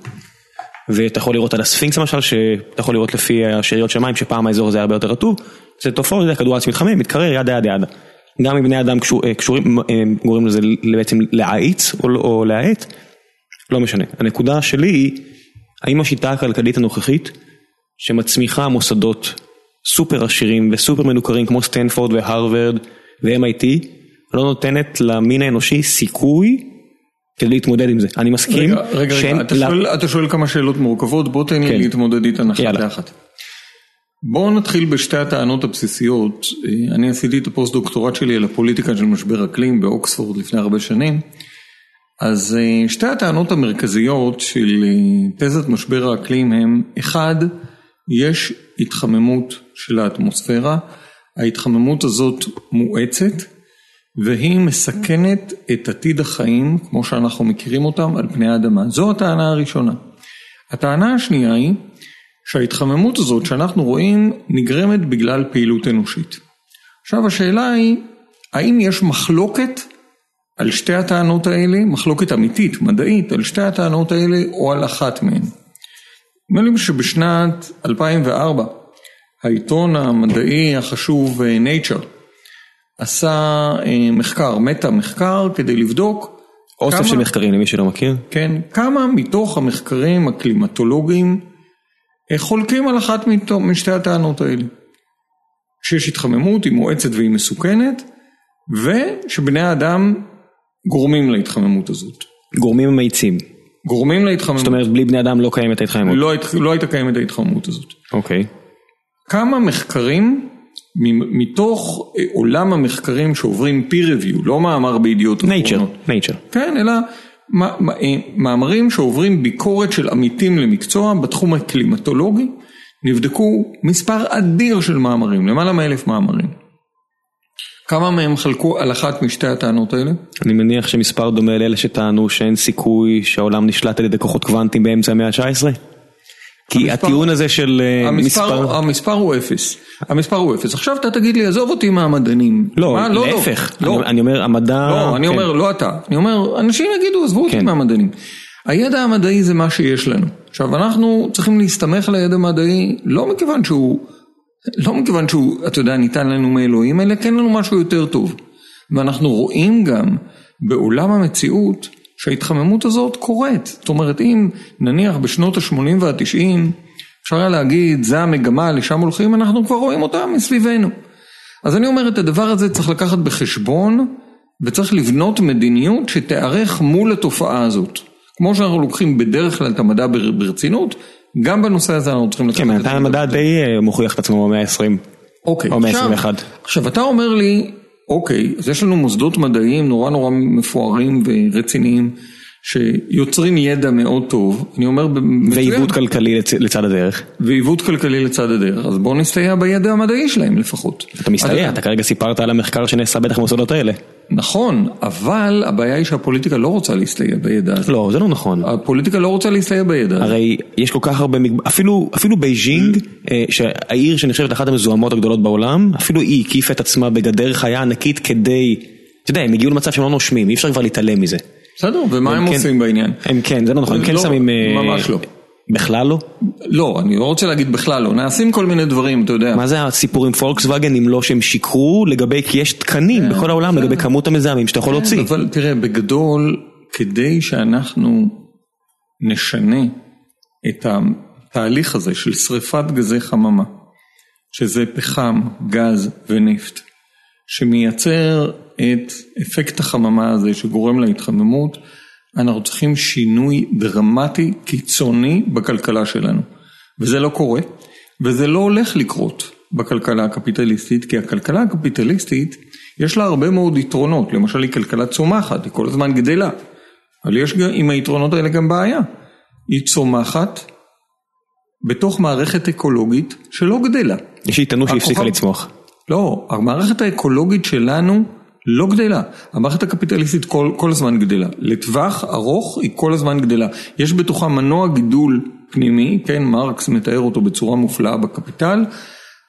ואתה יכול לראות על הספינקס למשל, שאתה יכול לראות לפי השאריות של מים, שפעם האזור הזה היה הרבה יותר רטוב. זה תופעות, זה כדור הארץ מתחמם, מתקרר, yada yada yada. גם אם בני אדם אה, קשורים, אה, גורמים לזה בעצם להאיץ או, או להאט, לא משנה. הנקודה שלי היא, האם השיטה הכלכלית הנוכחית, שמצמיחה מוסדות סופר עשירים וסופר מנוכרים כמו סטנפורד והרווארד ו-MIT לא נותנת למין האנושי סיכוי כדי להתמודד עם זה. אני מסכים. רגע, רגע, רגע אתה, לה... שואל, אתה שואל כמה שאלות מורכבות, בוא תן לי כן. להתמודד איתן אחת לאחת. בואו נתחיל בשתי הטענות הבסיסיות. אני עשיתי את הפוסט דוקטורט שלי על הפוליטיקה של משבר אקלים באוקספורד לפני הרבה שנים. אז אה, שתי הטענות המרכזיות של אה, תזת משבר האקלים הם, אחד, יש התחממות של האטמוספירה, ההתחממות הזאת מואצת והיא מסכנת את עתיד החיים כמו שאנחנו מכירים אותם על פני האדמה. זו הטענה הראשונה. הטענה השנייה היא שההתחממות הזאת שאנחנו רואים נגרמת בגלל פעילות אנושית. עכשיו השאלה היא, האם יש מחלוקת על שתי הטענות האלה, מחלוקת אמיתית, מדעית, על שתי הטענות האלה או על אחת מהן? נדמה לי שבשנת 2004 העיתון המדעי החשוב אה, Nature עשה אה, מחקר, מטה מחקר כדי לבדוק אוסף כמה, של מחקרים למי שלא מכיר. כן, כמה מתוך המחקרים הקלימטולוגיים אה, חולקים על אחת משתי הטענות האלה. שיש התחממות, היא מואצת והיא מסוכנת, ושבני האדם גורמים להתחממות הזאת. גורמים המאיצים. גורמים להתחממות. זאת אומרת, בלי בני אדם לא קיימת ההתחממות. לא, לא הייתה קיימת ההתחממות הזאת. אוקיי. כמה מחקרים מתוך אה, עולם המחקרים שעוברים peer review, לא מאמר בידיעות אחרונות. nature, nature. כן, אלא אה, מאמרים שעוברים ביקורת של עמיתים למקצוע בתחום הקלימטולוגי, נבדקו מספר אדיר של מאמרים, למעלה מאלף מאמרים. כמה מהם חלקו על אחת משתי הטענות האלה? אני מניח שמספר דומה לאלה שטענו שאין סיכוי שהעולם נשלט על ידי כוחות קוונטיים באמצע המאה ה-19? כי הטיעון הזה של אה, מספר... המספר הוא אפס. המספר הוא אפס. עכשיו אתה תגיד לי, עזוב אותי מהמדענים. לא, לא, להפך. לא. אני אומר, המדע... לא, אני כן. אומר, לא אתה. אני אומר, אנשים יגידו, עזבו אותי כן. מהמדענים. הידע המדעי זה מה שיש לנו. עכשיו, אנחנו צריכים להסתמך על הידע המדעי, לא מכיוון שהוא... לא מכיוון שהוא, אתה יודע, ניתן לנו מאלוהים, אלא כן לנו משהו יותר טוב. ואנחנו רואים גם בעולם המציאות שההתחממות הזאת קורית. זאת אומרת, אם נניח בשנות ה-80 וה-90, אפשר היה להגיד, זה המגמה, לשם הולכים, אנחנו כבר רואים אותה מסביבנו. אז אני אומר, את הדבר הזה צריך לקחת בחשבון, וצריך לבנות מדיניות שתיערך מול התופעה הזאת. כמו שאנחנו לוקחים בדרך כלל את המדע ברצינות, גם בנושא הזה אנחנו צריכים לקחת את זה. כן, בינתיים המדע די אה, מוכיח את עצמו במאה ה-20. אוקיי. או מאה ה-21. עכשיו אתה אומר לי, אוקיי, אז יש לנו מוסדות מדעיים נורא נורא מפוארים ורציניים. שיוצרים ידע מאוד טוב, אני אומר, ועיוות כלכלי לצ... לצד הדרך. ועיוות כלכלי לצד הדרך, אז בואו נסתייע בידע המדעי שלהם לפחות. אתה מסתייע, אתה כרגע סיפרת על המחקר שנעשה בטח במוסדות האלה. נכון, אבל הבעיה היא שהפוליטיקה לא רוצה להסתייע בידע הזה. לא, זה לא נכון. הפוליטיקה לא רוצה להסתייע בידע הזה. הרי יש כל כך הרבה, אפילו, אפילו בייג'ינג, אה, שהעיר שנחשבת אחת המזוהמות הגדולות בעולם, אפילו היא הקיפה את עצמה בגדר חיה ענקית כדי, אתה יודע, הם הגיעו למצב שהם לא נושמים, אי אפשר כבר להתעלם מזה. בסדר, ומה הם כן, עושים בעניין? הם כן, זה לא נכון, הם כן לא, שמים... אה, ממש לא. בכלל לא? לא, אני לא רוצה להגיד בכלל לא, נעשים כל מיני דברים, אתה יודע. מה זה הסיפור עם פולקסווגן אם לא שהם שיקרו לגבי, כי יש תקנים כן, בכל העולם לגבי כמות המזהמים שאתה יכול כן, להוציא. אבל תראה, בגדול, כדי שאנחנו נשנה את התהליך הזה של שריפת גזי חממה, שזה פחם, גז ונפט, שמייצר את אפקט החממה הזה שגורם להתחממות, אנחנו צריכים שינוי דרמטי, קיצוני בכלכלה שלנו. וזה לא קורה, וזה לא הולך לקרות. בכלכלה הקפיטליסטית, כי הכלכלה הקפיטליסטית יש לה הרבה מאוד יתרונות, למשל היא כלכלה צומחת, היא כל הזמן גדלה, אבל יש עם היתרונות האלה גם בעיה, היא צומחת בתוך מערכת אקולוגית שלא גדלה. יש איתנו שהפסיקה לצמוח. לא, המערכת האקולוגית שלנו לא גדלה, המערכת הקפיטליסטית כל, כל הזמן גדלה, לטווח ארוך היא כל הזמן גדלה, יש בתוכה מנוע גידול פנימי, כן, מרקס מתאר אותו בצורה מופלאה בקפיטל,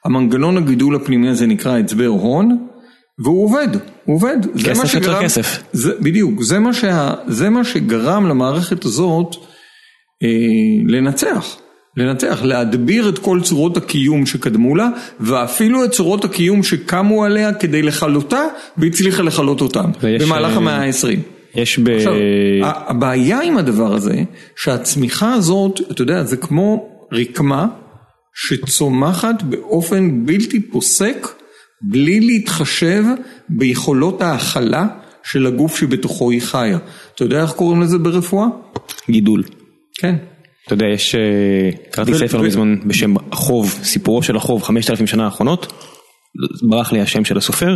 המנגנון הגידול הפנימי הזה נקרא הצבר הון, והוא עובד, הוא עובד. כסף יותר כסף. זה, בדיוק, זה מה, שה, זה מה שגרם למערכת הזאת אה, לנצח. לנצח, להדביר את כל צורות הקיום שקדמו לה, ואפילו את צורות הקיום שקמו עליה כדי לכלותה, והצליחה לכלות אותן, במהלך המאה העשרים. יש ב... עכשיו, הבעיה עם הדבר הזה, שהצמיחה הזאת, אתה יודע, זה כמו רקמה שצומחת באופן בלתי פוסק, בלי להתחשב ביכולות ההכלה של הגוף שבתוכו היא חיה. אתה יודע איך קוראים לזה ברפואה? גידול. כן. אתה יודע, יש, קראתי ספר לא מזמן בשם החוב, סיפורו של החוב, 5,000 שנה האחרונות, ברח לי השם של הסופר,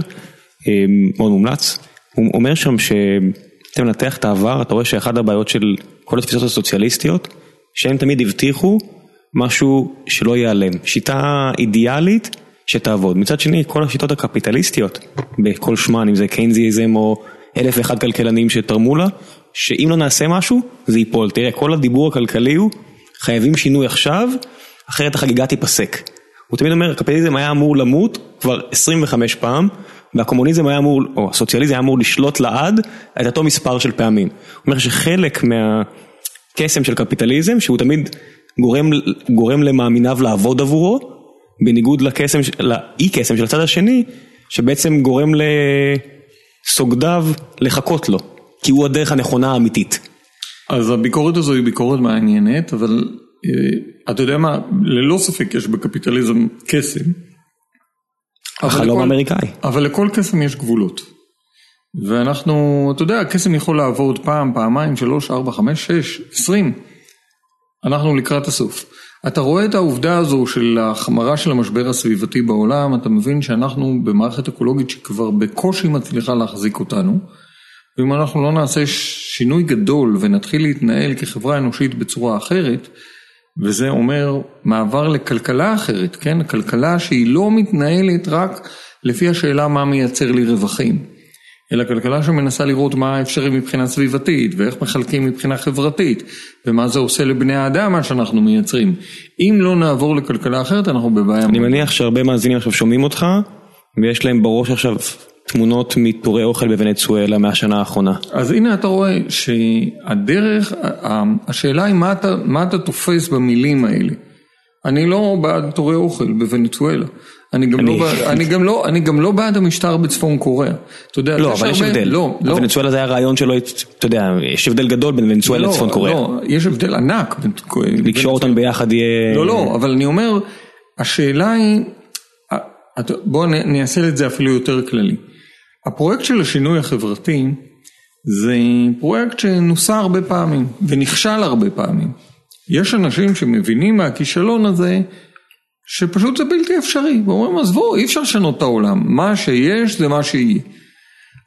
מאוד מומלץ, הוא אומר שם שאתה מנתח את העבר, אתה רואה שאחד הבעיות של כל התפיסות הסוציאליסטיות, שהם תמיד הבטיחו משהו שלא ייעלם, שיטה אידיאלית שתעבוד. מצד שני, כל השיטות הקפיטליסטיות, בכל שמן, אם זה קיינזיזם או אלף ואחד כלכלנים שתרמו לה, שאם לא נעשה משהו, זה ייפול. תראה, כל הדיבור הכלכלי הוא, חייבים שינוי עכשיו, אחרת החגיגה תיפסק. הוא תמיד אומר, הקפיטליזם היה אמור למות כבר 25 פעם, והקומוניזם היה אמור, או הסוציאליזם היה אמור לשלוט לעד את אותו מספר של פעמים. הוא אומר שחלק מהקסם של קפיטליזם, שהוא תמיד גורם, גורם למאמיניו לעבוד עבורו, בניגוד לקסם, לאי קסם של הצד השני, שבעצם גורם לסוגדיו לחכות לו. כי הוא הדרך הנכונה האמיתית. אז הביקורת הזו היא ביקורת מעניינת, אבל אה, אתה יודע מה, ללא ספק יש בקפיטליזם קסם. החלום האמריקאי. אבל לכל קסם יש גבולות. ואנחנו, אתה יודע, הקסם יכול לעבוד פעם, פעמיים, שלוש, ארבע, חמש, שש, עשרים. אנחנו לקראת הסוף. אתה רואה את העובדה הזו של החמרה של המשבר הסביבתי בעולם, אתה מבין שאנחנו במערכת אקולוגית שכבר בקושי מצליחה להחזיק אותנו. ואם אנחנו לא נעשה שינוי גדול ונתחיל להתנהל כחברה אנושית בצורה אחרת, וזה אומר מעבר לכלכלה אחרת, כן? כלכלה שהיא לא מתנהלת רק לפי השאלה מה מייצר לי רווחים, אלא כלכלה שמנסה לראות מה אפשרי מבחינה סביבתית, ואיך מחלקים מבחינה חברתית, ומה זה עושה לבני האדם מה שאנחנו מייצרים. אם לא נעבור לכלכלה אחרת אנחנו בבעיה. אני מניח שהרבה מאזינים עכשיו שומעים אותך, ויש להם בראש עכשיו תמונות מתורי אוכל בוונצואלה מהשנה האחרונה. אז הנה אתה רואה שהדרך, השאלה היא מה אתה, מה אתה תופס במילים האלה. אני לא בעד תורי אוכל בוונצואלה. אני גם, אני... לא בעד, אני, גם לא, אני גם לא בעד המשטר בצפון קוריאה. אתה יודע, לא, אבל יש הרבה, הבדל. לא, לא. וונצואלה זה היה רעיון שלא, אתה יודע, יש הבדל גדול בין וונצואלה לא, לצפון קוריאה. לא, יש הבדל ענק. לקשור אותם ביחד יהיה... לא, לא, אבל אני אומר, השאלה היא, בואו נעשה את זה אפילו יותר כללי. הפרויקט של השינוי החברתי זה פרויקט שנוסה הרבה פעמים ונכשל הרבה פעמים. יש אנשים שמבינים מהכישלון הזה שפשוט זה בלתי אפשרי, ואומרים עזבו אי אפשר לשנות את העולם, מה שיש זה מה שיהיה.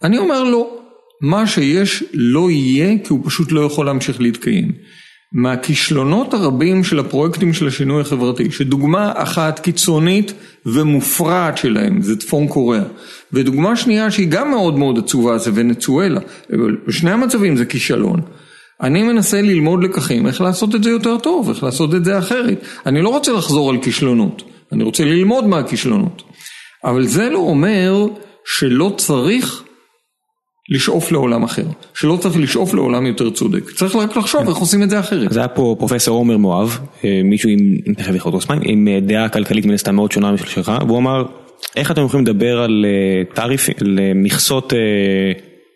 אני אומר לא, מה שיש לא יהיה כי הוא פשוט לא יכול להמשיך להתקיים. מהכישלונות הרבים של הפרויקטים של השינוי החברתי, שדוגמה אחת קיצונית ומופרעת שלהם זה צפון קוריאה, ודוגמה שנייה שהיא גם מאוד מאוד עצובה זה ונצואלה, בשני המצבים זה כישלון. אני מנסה ללמוד לקחים איך לעשות את זה יותר טוב, איך לעשות את זה אחרת. אני לא רוצה לחזור על כישלונות, אני רוצה ללמוד מהכישלונות. אבל זה לא אומר שלא צריך לשאוף לעולם אחר, שלא צריך לשאוף לעולם יותר צודק, צריך רק לחשוב איך עושים את זה אחרת. אז היה פה פרופסור עומר מואב, אה, מישהו עם, תכף יכול להיות עם אה, דעה כלכלית מן הסתם מאוד שונה משל שלך, והוא אמר, איך אתם יכולים לדבר על אה, תעריף, על מכסות,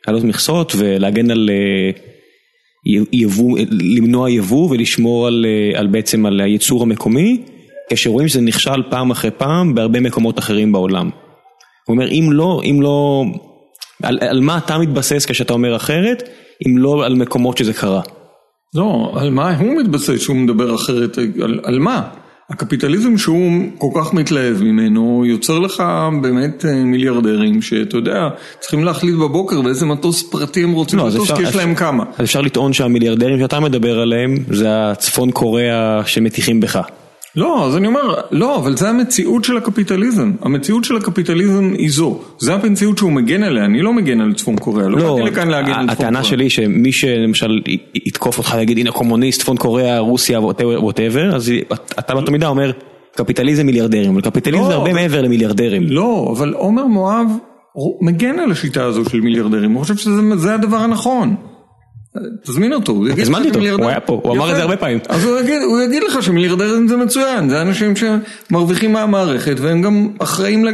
העלות מכסות ולהגן על יבוא, למנוע יבוא ולשמור על, על בעצם על הייצור המקומי, כשרואים שזה נכשל פעם אחרי פעם בהרבה מקומות אחרים בעולם. הוא אומר, אם לא, אם לא... על, על מה אתה מתבסס כשאתה אומר אחרת, אם לא על מקומות שזה קרה? לא, על מה הוא מתבסס שהוא מדבר אחרת, על, על מה? הקפיטליזם שהוא כל כך מתלהב ממנו יוצר לך באמת אה, מיליארדרים שאתה יודע צריכים להחליט בבוקר באיזה מטוס פרטי הם רוצים לא, לטוס אפשר- כי יש להם כמה. אז אפשר לטעון שהמיליארדרים שאתה מדבר עליהם זה הצפון קוריאה שמטיחים בך. לא, אז אני אומר, לא, אבל זה המציאות של הקפיטליזם. המציאות של הקפיטליזם היא זו. זה המציאות שהוא מגן עליה, אני לא מגן על צפון קוריאה. לא לא, באתי לכאן להגן על צפון קוריאה. הטענה שלי שמי שלמשל יתקוף אותך ויגיד הנה קומוניסט, צפון קוריאה, רוסיה, ווטאבר, אז אתה באותה מידה אומר קפיטליזם מיליארדרים, אבל קפיטליזם לא, זה הרבה אבל- מעבר למיליארדרים. לא, אבל עומר מואב מגן על השיטה הזו של מיליארדרים, הוא חושב שזה זה הדבר הנכון. תזמין אותו, הוא יגיד הזמנתי אותו, הוא היה פה, הוא אמר. את זה הרבה פעמים. אז הוא יגיד, לך שמיליארדרים זה מצוין, זה אנשים שמרוויחים מהמערכת והם גם אחראים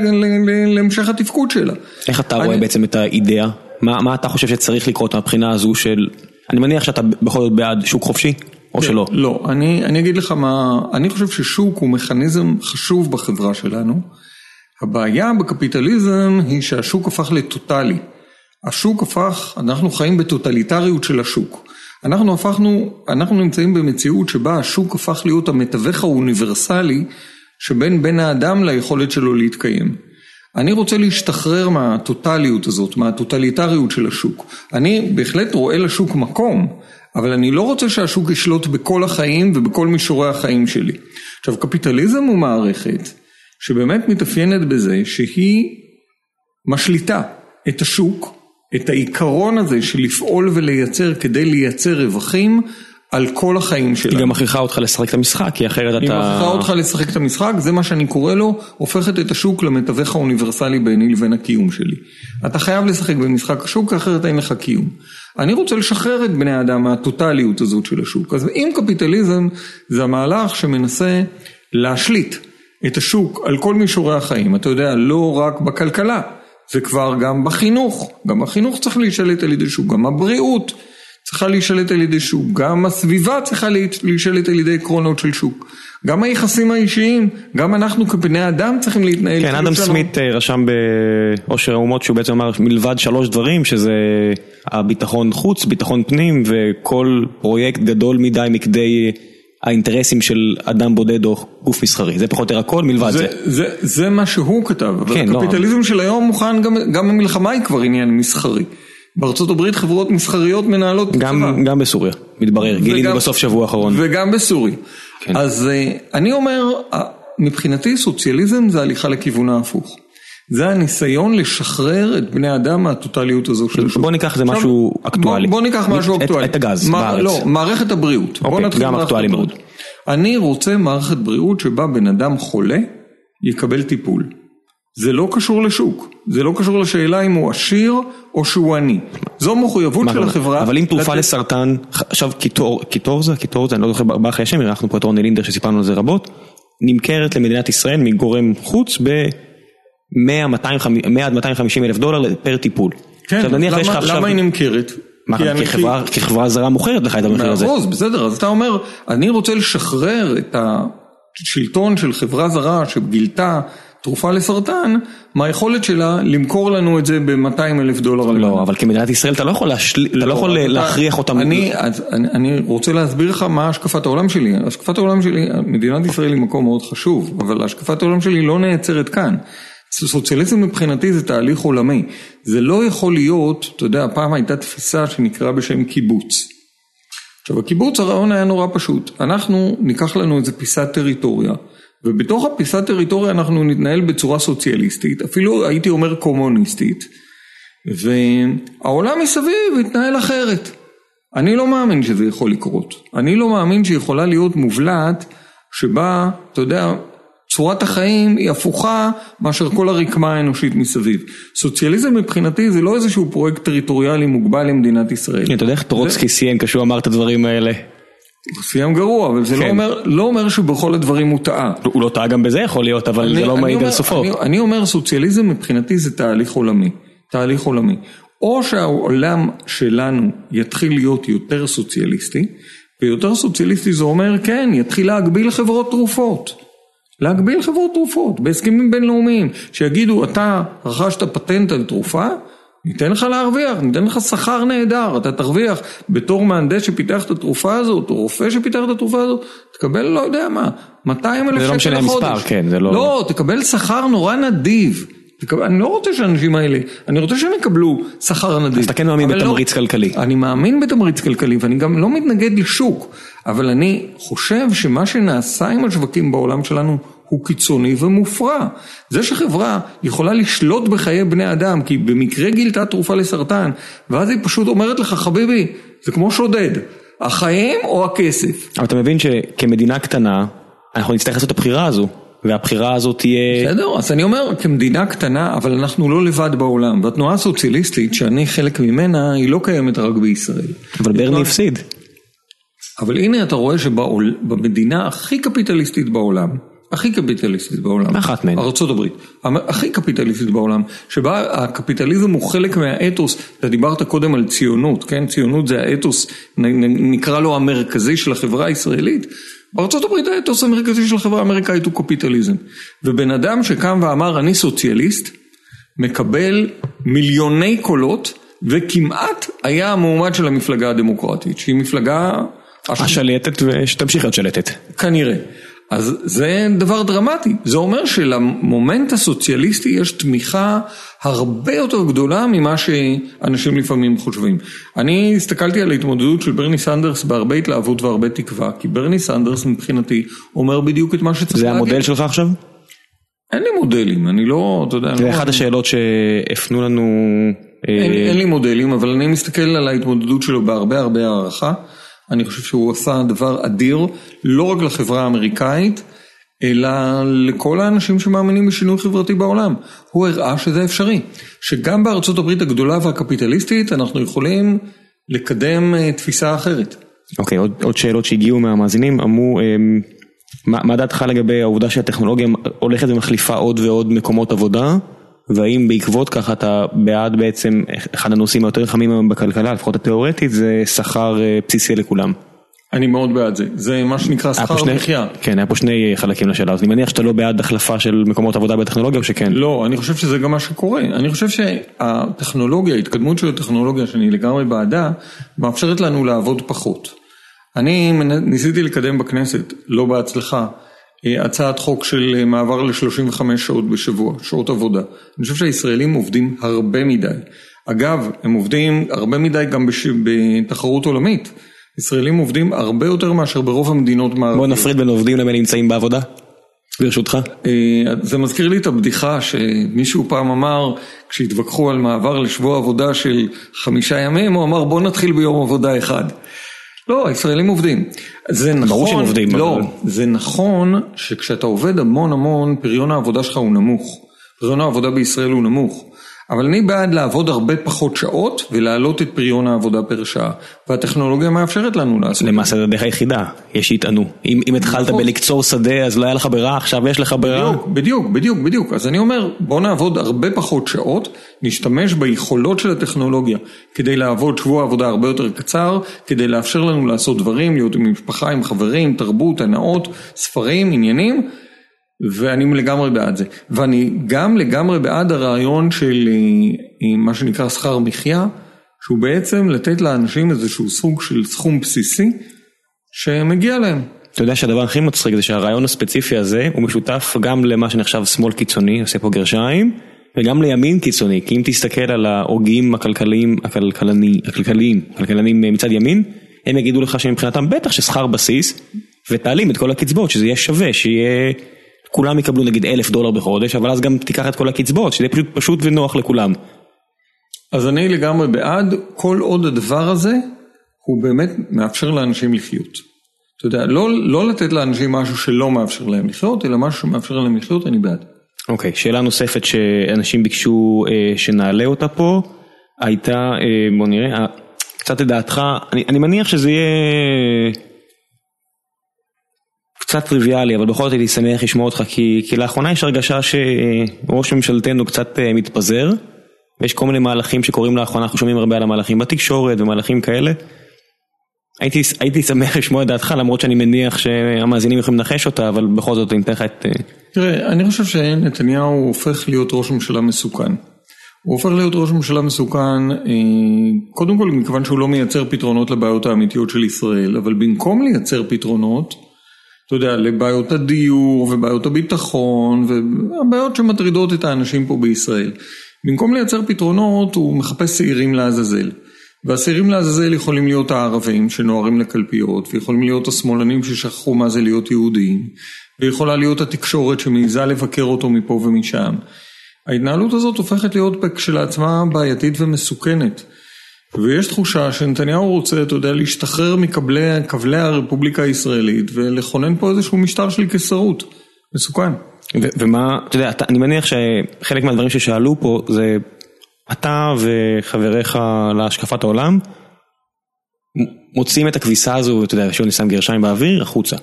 להמשך התפקוד שלה. איך אתה רואה בעצם את האידאה? מה אתה חושב שצריך לקרות מהבחינה הזו של... אני מניח שאתה בכל זאת בעד שוק חופשי, או שלא? לא, אני, אני אגיד לך מה, אני חושב ששוק הוא מכניזם חשוב בחברה שלנו. הבעיה בקפיטליזם היא שהשוק הפך לטוטאלי. השוק הפך, אנחנו חיים בטוטליטריות של השוק. אנחנו הפכנו, אנחנו נמצאים במציאות שבה השוק הפך להיות המתווך האוניברסלי שבין בן האדם ליכולת שלו להתקיים. אני רוצה להשתחרר מהטוטליות הזאת, מהטוטליטריות של השוק. אני בהחלט רואה לשוק מקום, אבל אני לא רוצה שהשוק ישלוט בכל החיים ובכל מישורי החיים שלי. עכשיו, קפיטליזם הוא מערכת שבאמת מתאפיינת בזה שהיא משליטה את השוק, את העיקרון הזה של לפעול ולייצר כדי לייצר רווחים על כל החיים שלנו. היא גם מכריחה אותך לשחק את המשחק, כי אחרת היא אתה... מכריחה אותך לשחק את המשחק, זה מה שאני קורא לו, הופכת את השוק למתווך האוניברסלי ביני לבין הקיום שלי. אתה חייב לשחק במשחק השוק, אחרת אין לך קיום. אני רוצה לשחרר את בני האדם מהטוטליות הזאת של השוק. אז אם קפיטליזם זה המהלך שמנסה להשליט את השוק על כל מישורי החיים, אתה יודע, לא רק בכלכלה, זה כבר גם בחינוך, גם החינוך צריך להישלט על ידי שוק, גם הבריאות. צריכה להישלט על ידי שוק, גם הסביבה צריכה להישלט על ידי עקרונות של שוק, גם היחסים האישיים, גם אנחנו כבני אדם צריכים להתנהל. כן, כאילו אדם שאנחנו- סמית אה, רשם בעושר האומות שהוא בעצם אמר מלבד שלוש דברים שזה הביטחון חוץ, ביטחון פנים וכל פרויקט גדול מדי מכדי האינטרסים של אדם בודד או גוף מסחרי, זה פחות או יותר הכל מלבד זה. זה, זה, זה מה שהוא כתב, אבל כן, לא. הקפיטליזם של היום מוכן, גם, גם המלחמה היא כבר עניין מסחרי. בארצות הברית חברות מסחריות מנהלות את הצבא. גם, גם בסוריה, מתברר, גילינו בסוף שבוע האחרון. וגם בסוריה. כן. אז אה, אני אומר, אה, מבחינתי סוציאליזם זה הליכה לכיוון ההפוך. זה הניסיון לשחרר את בני האדם מהטוטליות הזו של השוק. בוא ניקח איזה משהו אקטואלי. בוא, ניקח משהו אקטואלי. את הגז בארץ. לא, מערכת הבריאות. בוא אוקיי, נתחיל גם אקטואלי. מאוד. אני רוצה מערכת בריאות שבה בן אדם חולה יקבל טיפול. זה לא קשור לשוק, זה לא קשור לשאלה אם הוא עשיר או שהוא עני. זו מחויבות של? החברה. אבל אם תרופה לסרטן, עכשיו קיטור, זה, קיטור זה, אני לא זוכר בא אחרי השם, אנחנו פה את רוני לינדר שסיפרנו על זה רבות, נמכרת למדינת ישראל מגורם חוץ ב-100 עד 250 אלף דולר פר טיפול. כן, למה, עכשיו, למה היא נמכרת? כי חברה- זרה מוכרת לך את המחיר הזה. מאה אחוז, בסדר, אז אתה אומר, אני רוצה לשחרר את השלטון של חברה זרה שגילתה תרופה לסרטן, מהיכולת שלה למכור לנו את זה ב-200 אלף דולר. לא. אבל כמדינת ישראל אתה לא יכול להשל- אתה לא יכול אתה- להכריח אותם. אני, אז, אני, אני רוצה להסביר לך מה השקפת העולם שלי. השקפת העולם שלי, מדינת ישראל היא מקום מאוד חשוב, אבל השקפת העולם שלי לא נעצרת כאן. סוציאליזם מבחינתי זה תהליך עולמי. זה לא יכול להיות, אתה יודע, פעם הייתה תפיסה שנקראה בשם קיבוץ. עכשיו הקיבוץ הרעיון היה נורא פשוט, אנחנו ניקח לנו איזה פיסת טריטוריה ובתוך הפיסת טריטוריה אנחנו נתנהל בצורה סוציאליסטית, אפילו הייתי אומר קומוניסטית והעולם מסביב יתנהל אחרת. אני לא מאמין שזה יכול לקרות, אני לא מאמין שיכולה להיות מובלעת שבה, אתה יודע, צורת החיים היא הפוכה מאשר כל הרקמה האנושית מסביב. סוציאליזם מבחינתי זה לא איזשהו פרויקט טריטוריאלי מוגבל למדינת ישראל. אתה יודע איך טרוצקי סיים כשהוא אמר את הדברים האלה? הוא סיים גרוע, אבל זה לא כן. אומר, לא אומר שבכל הדברים הוא טעה. הוא לא טעה גם בזה יכול להיות, אבל אני- זה לא מעיד על סופו. אני, אני אומר סוציאליזם מבחינתי זה תהליך עולמי, תהליך עולמי. או שהעולם שלנו יתחיל להיות יותר סוציאליסטי, ויותר סוציאליסטי זה אומר כן, יתחיל להגביל חברות תרופות. להגביל חברות תרופות בהסכמים בינלאומיים, שיגידו אתה רכשת פטנט על תרופה, ניתן לך להרוויח, ניתן לך שכר נהדר, אתה תרוויח בתור מהנדס שפיתח את התרופה הזאת, או רופא שפיתח את התרופה הזאת, תקבל לא יודע מה, 200 אלף שקל לחודש. זה לא משנה המספר, כן, זה לא... לא, תקבל שכר נורא נדיב. אני לא רוצה שהאנשים האלה, אני רוצה שהם יקבלו שכר נדיב. אז אתה כן מאמין בתמריץ לא, כלכלי. אני מאמין בתמריץ כלכלי ואני גם לא מתנגד לשוק, אבל אני חושב שמה שנעשה עם השווקים בעולם שלנו הוא קיצוני ומופרע. זה שחברה יכולה לשלוט בחיי בני אדם, כי במקרה גילתה תרופה לסרטן, ואז היא פשוט אומרת לך, חביבי, זה כמו שודד, החיים או הכסף. אבל אתה מבין שכמדינה קטנה, אנחנו נצטרך לעשות את הבחירה הזו. והבחירה הזאת תהיה... בסדר, אז אני אומר, כמדינה קטנה, אבל אנחנו לא לבד בעולם, והתנועה הסוציאליסטית, שאני חלק ממנה, היא לא קיימת רק בישראל. אבל ברני הפסיד. אבל הנה אתה רואה שבמדינה הכי קפיטליסטית בעולם, הכי קפיטליסטית בעולם, אחת מהן, ארה"ב, הכי קפיטליסטית בעולם, שבה הקפיטליזם הוא חלק מהאתוס, אתה דיברת קודם על ציונות, כן, ציונות זה האתוס, נקרא לו המרכזי של החברה הישראלית, בארצות הברית האתוס המרכזי של החברה האמריקאית הוא קפיטליזם, ובן אדם שקם ואמר אני סוציאליסט, מקבל מיליוני קולות, וכמעט היה המועמד של המפלגה הדמוקרטית, שהיא מפלגה... השלטת ושתמשיך להיות שלטת. כנראה. אז זה דבר דרמטי, זה אומר שלמומנט הסוציאליסטי יש תמיכה הרבה יותר גדולה ממה שאנשים לפעמים חושבים. אני הסתכלתי על ההתמודדות של ברני סנדרס בהרבה התלהבות והרבה תקווה, כי ברני סנדרס מבחינתי אומר בדיוק את מה שצריך להגיד. זה המודל שלך עכשיו? אין לי מודלים, אני לא, אתה יודע. זה אחת השאלות שהפנו לנו... אין, אה, אין לי מודלים, אבל אני מסתכל על ההתמודדות שלו בהרבה הרבה הערכה. אני חושב שהוא עשה דבר אדיר, לא רק לחברה האמריקאית, אלא לכל האנשים שמאמינים בשינוי חברתי בעולם. הוא הראה שזה אפשרי, שגם בארצות הברית הגדולה והקפיטליסטית אנחנו יכולים לקדם אה, תפיסה אחרת. אוקיי, okay, עוד, עוד שאלות שהגיעו מהמאזינים, אמרו, אמ, מה, מה דעתך לגבי העובדה שהטכנולוגיה הולכת ומחליפה עוד ועוד מקומות עבודה? והאם בעקבות כך אתה בעד בעצם, אחד הנושאים היותר חמים היום בכלכלה, לפחות התיאורטית, זה שכר אה, בסיסי לכולם. אני מאוד בעד זה, זה מה שנקרא שכר מחיה. כן, היה פה שני חלקים לשאלה, אז אני מניח שאתה לא בעד החלפה של מקומות עבודה בטכנולוגיה או שכן? לא, אני חושב שזה גם מה שקורה, אני חושב שהטכנולוגיה, ההתקדמות של הטכנולוגיה שאני לגמרי בעדה, מאפשרת לנו לעבוד פחות. אני ניסיתי לקדם בכנסת, לא בהצלחה, הצעת חוק של אה, מעבר ל-35 שעות בשבוע, שעות עבודה. אני חושב שהישראלים עובדים הרבה מדי. אגב, הם עובדים הרבה מדי גם בש... בתחרות עולמית. ישראלים עובדים הרבה יותר מאשר ברוב המדינות מערביות. בוא נפריד בין עובדים לבין נמצאים בעבודה, ברשותך. אה, זה מזכיר לי את הבדיחה שמישהו פעם אמר, כשהתווכחו על מעבר לשבוע עבודה של חמישה ימים, הוא אמר בוא נתחיל ביום עבודה אחד. לא, הישראלים עובדים. זה נכון, ברור שהם עובדים. לא, אבל... זה נכון שכשאתה עובד המון המון, פריון העבודה שלך הוא נמוך. פריון העבודה בישראל הוא נמוך. אבל אני בעד לעבוד הרבה פחות שעות ולהעלות את פריון העבודה פר שעה. והטכנולוגיה מאפשרת לנו לעשות. למעשה זה הדרך היחידה, יש שיטענו. אם, אם התחלת נכון. בלקצור שדה אז לא היה לך ברירה, עכשיו יש לך ברירה. בדיוק, בדיוק, בדיוק, בדיוק. אז אני אומר, בוא נעבוד הרבה פחות שעות, נשתמש ביכולות של הטכנולוגיה כדי לעבוד שבוע עבודה הרבה יותר קצר, כדי לאפשר לנו לעשות דברים, להיות עם משפחה, עם חברים, תרבות, הנאות, ספרים, עניינים. ואני לגמרי בעד זה. ואני גם לגמרי בעד הרעיון של אה, מה שנקרא שכר מחיה, שהוא בעצם לתת לאנשים איזשהו סוג של סכום בסיסי שמגיע להם. אתה יודע שהדבר הכי מצחיק זה שהרעיון הספציפי הזה הוא משותף גם למה שנחשב שמאל קיצוני, עושה פה גרשיים, וגם לימין קיצוני, כי אם תסתכל על ההוגים הכלכליים, הכלכלני, הכלכליים, הכלכלנים מצד ימין, הם יגידו לך שמבחינתם בטח ששכר בסיס, ותעלים את כל הקצבאות, שזה יהיה שווה, שיהיה... כולם יקבלו נגיד אלף דולר בחודש, אבל אז גם תיקח את כל הקצבאות, שזה פשוט פשוט ונוח לכולם. אז אני לגמרי בעד, כל עוד הדבר הזה הוא באמת מאפשר לאנשים לחיות. אתה יודע, לא, לא לתת לאנשים משהו שלא מאפשר להם לחיות, אלא משהו שמאפשר להם לחיות, אני בעד. אוקיי, okay, שאלה נוספת שאנשים ביקשו אה, שנעלה אותה פה, הייתה, אה, בוא נראה, אה, קצת לדעתך, אני, אני מניח שזה יהיה... קצת טריוויאלי, אבל בכל זאת הייתי שמח לשמוע אותך, כי, כי לאחרונה יש הרגשה שראש ממשלתנו קצת אה, מתפזר, ויש כל מיני מהלכים שקורים לאחרונה, אנחנו שומעים הרבה על המהלכים בתקשורת ומהלכים כאלה. הייתי, הייתי שמח לשמוע את דעתך, למרות שאני מניח שהמאזינים יכולים לנחש אותה, אבל בכל זאת אני אתן לך את... אה, תראה, אני חושב שנתניהו הופך להיות ראש ממשלה מסוכן. הוא הופך להיות ראש ממשלה מסוכן, אה, קודם כל מכיוון שהוא לא מייצר פתרונות לבעיות האמיתיות של ישראל, אבל במקום לייצר פתרונות, אתה יודע, לבעיות הדיור ובעיות הביטחון והבעיות שמטרידות את האנשים פה בישראל. במקום לייצר פתרונות הוא מחפש שעירים לעזאזל. והשעירים לעזאזל יכולים להיות הערבים שנוהרים לקלפיות, ויכולים להיות השמאלנים ששכחו מה זה להיות יהודים, ויכולה להיות התקשורת שמעיזה לבקר אותו מפה ומשם. ההתנהלות הזאת הופכת להיות כשלעצמה בעייתית ומסוכנת. ויש תחושה שנתניהו רוצה, אתה יודע, להשתחרר מכבלי הרפובליקה הישראלית ולכונן פה איזשהו משטר של קיסרות. מסוכן. ומה, אתה יודע, אני מניח שחלק מהדברים ששאלו פה זה אתה וחבריך להשקפת העולם מוצאים את הכביסה הזו, אתה יודע, שוב אני שם גרשיים באוויר, החוצה.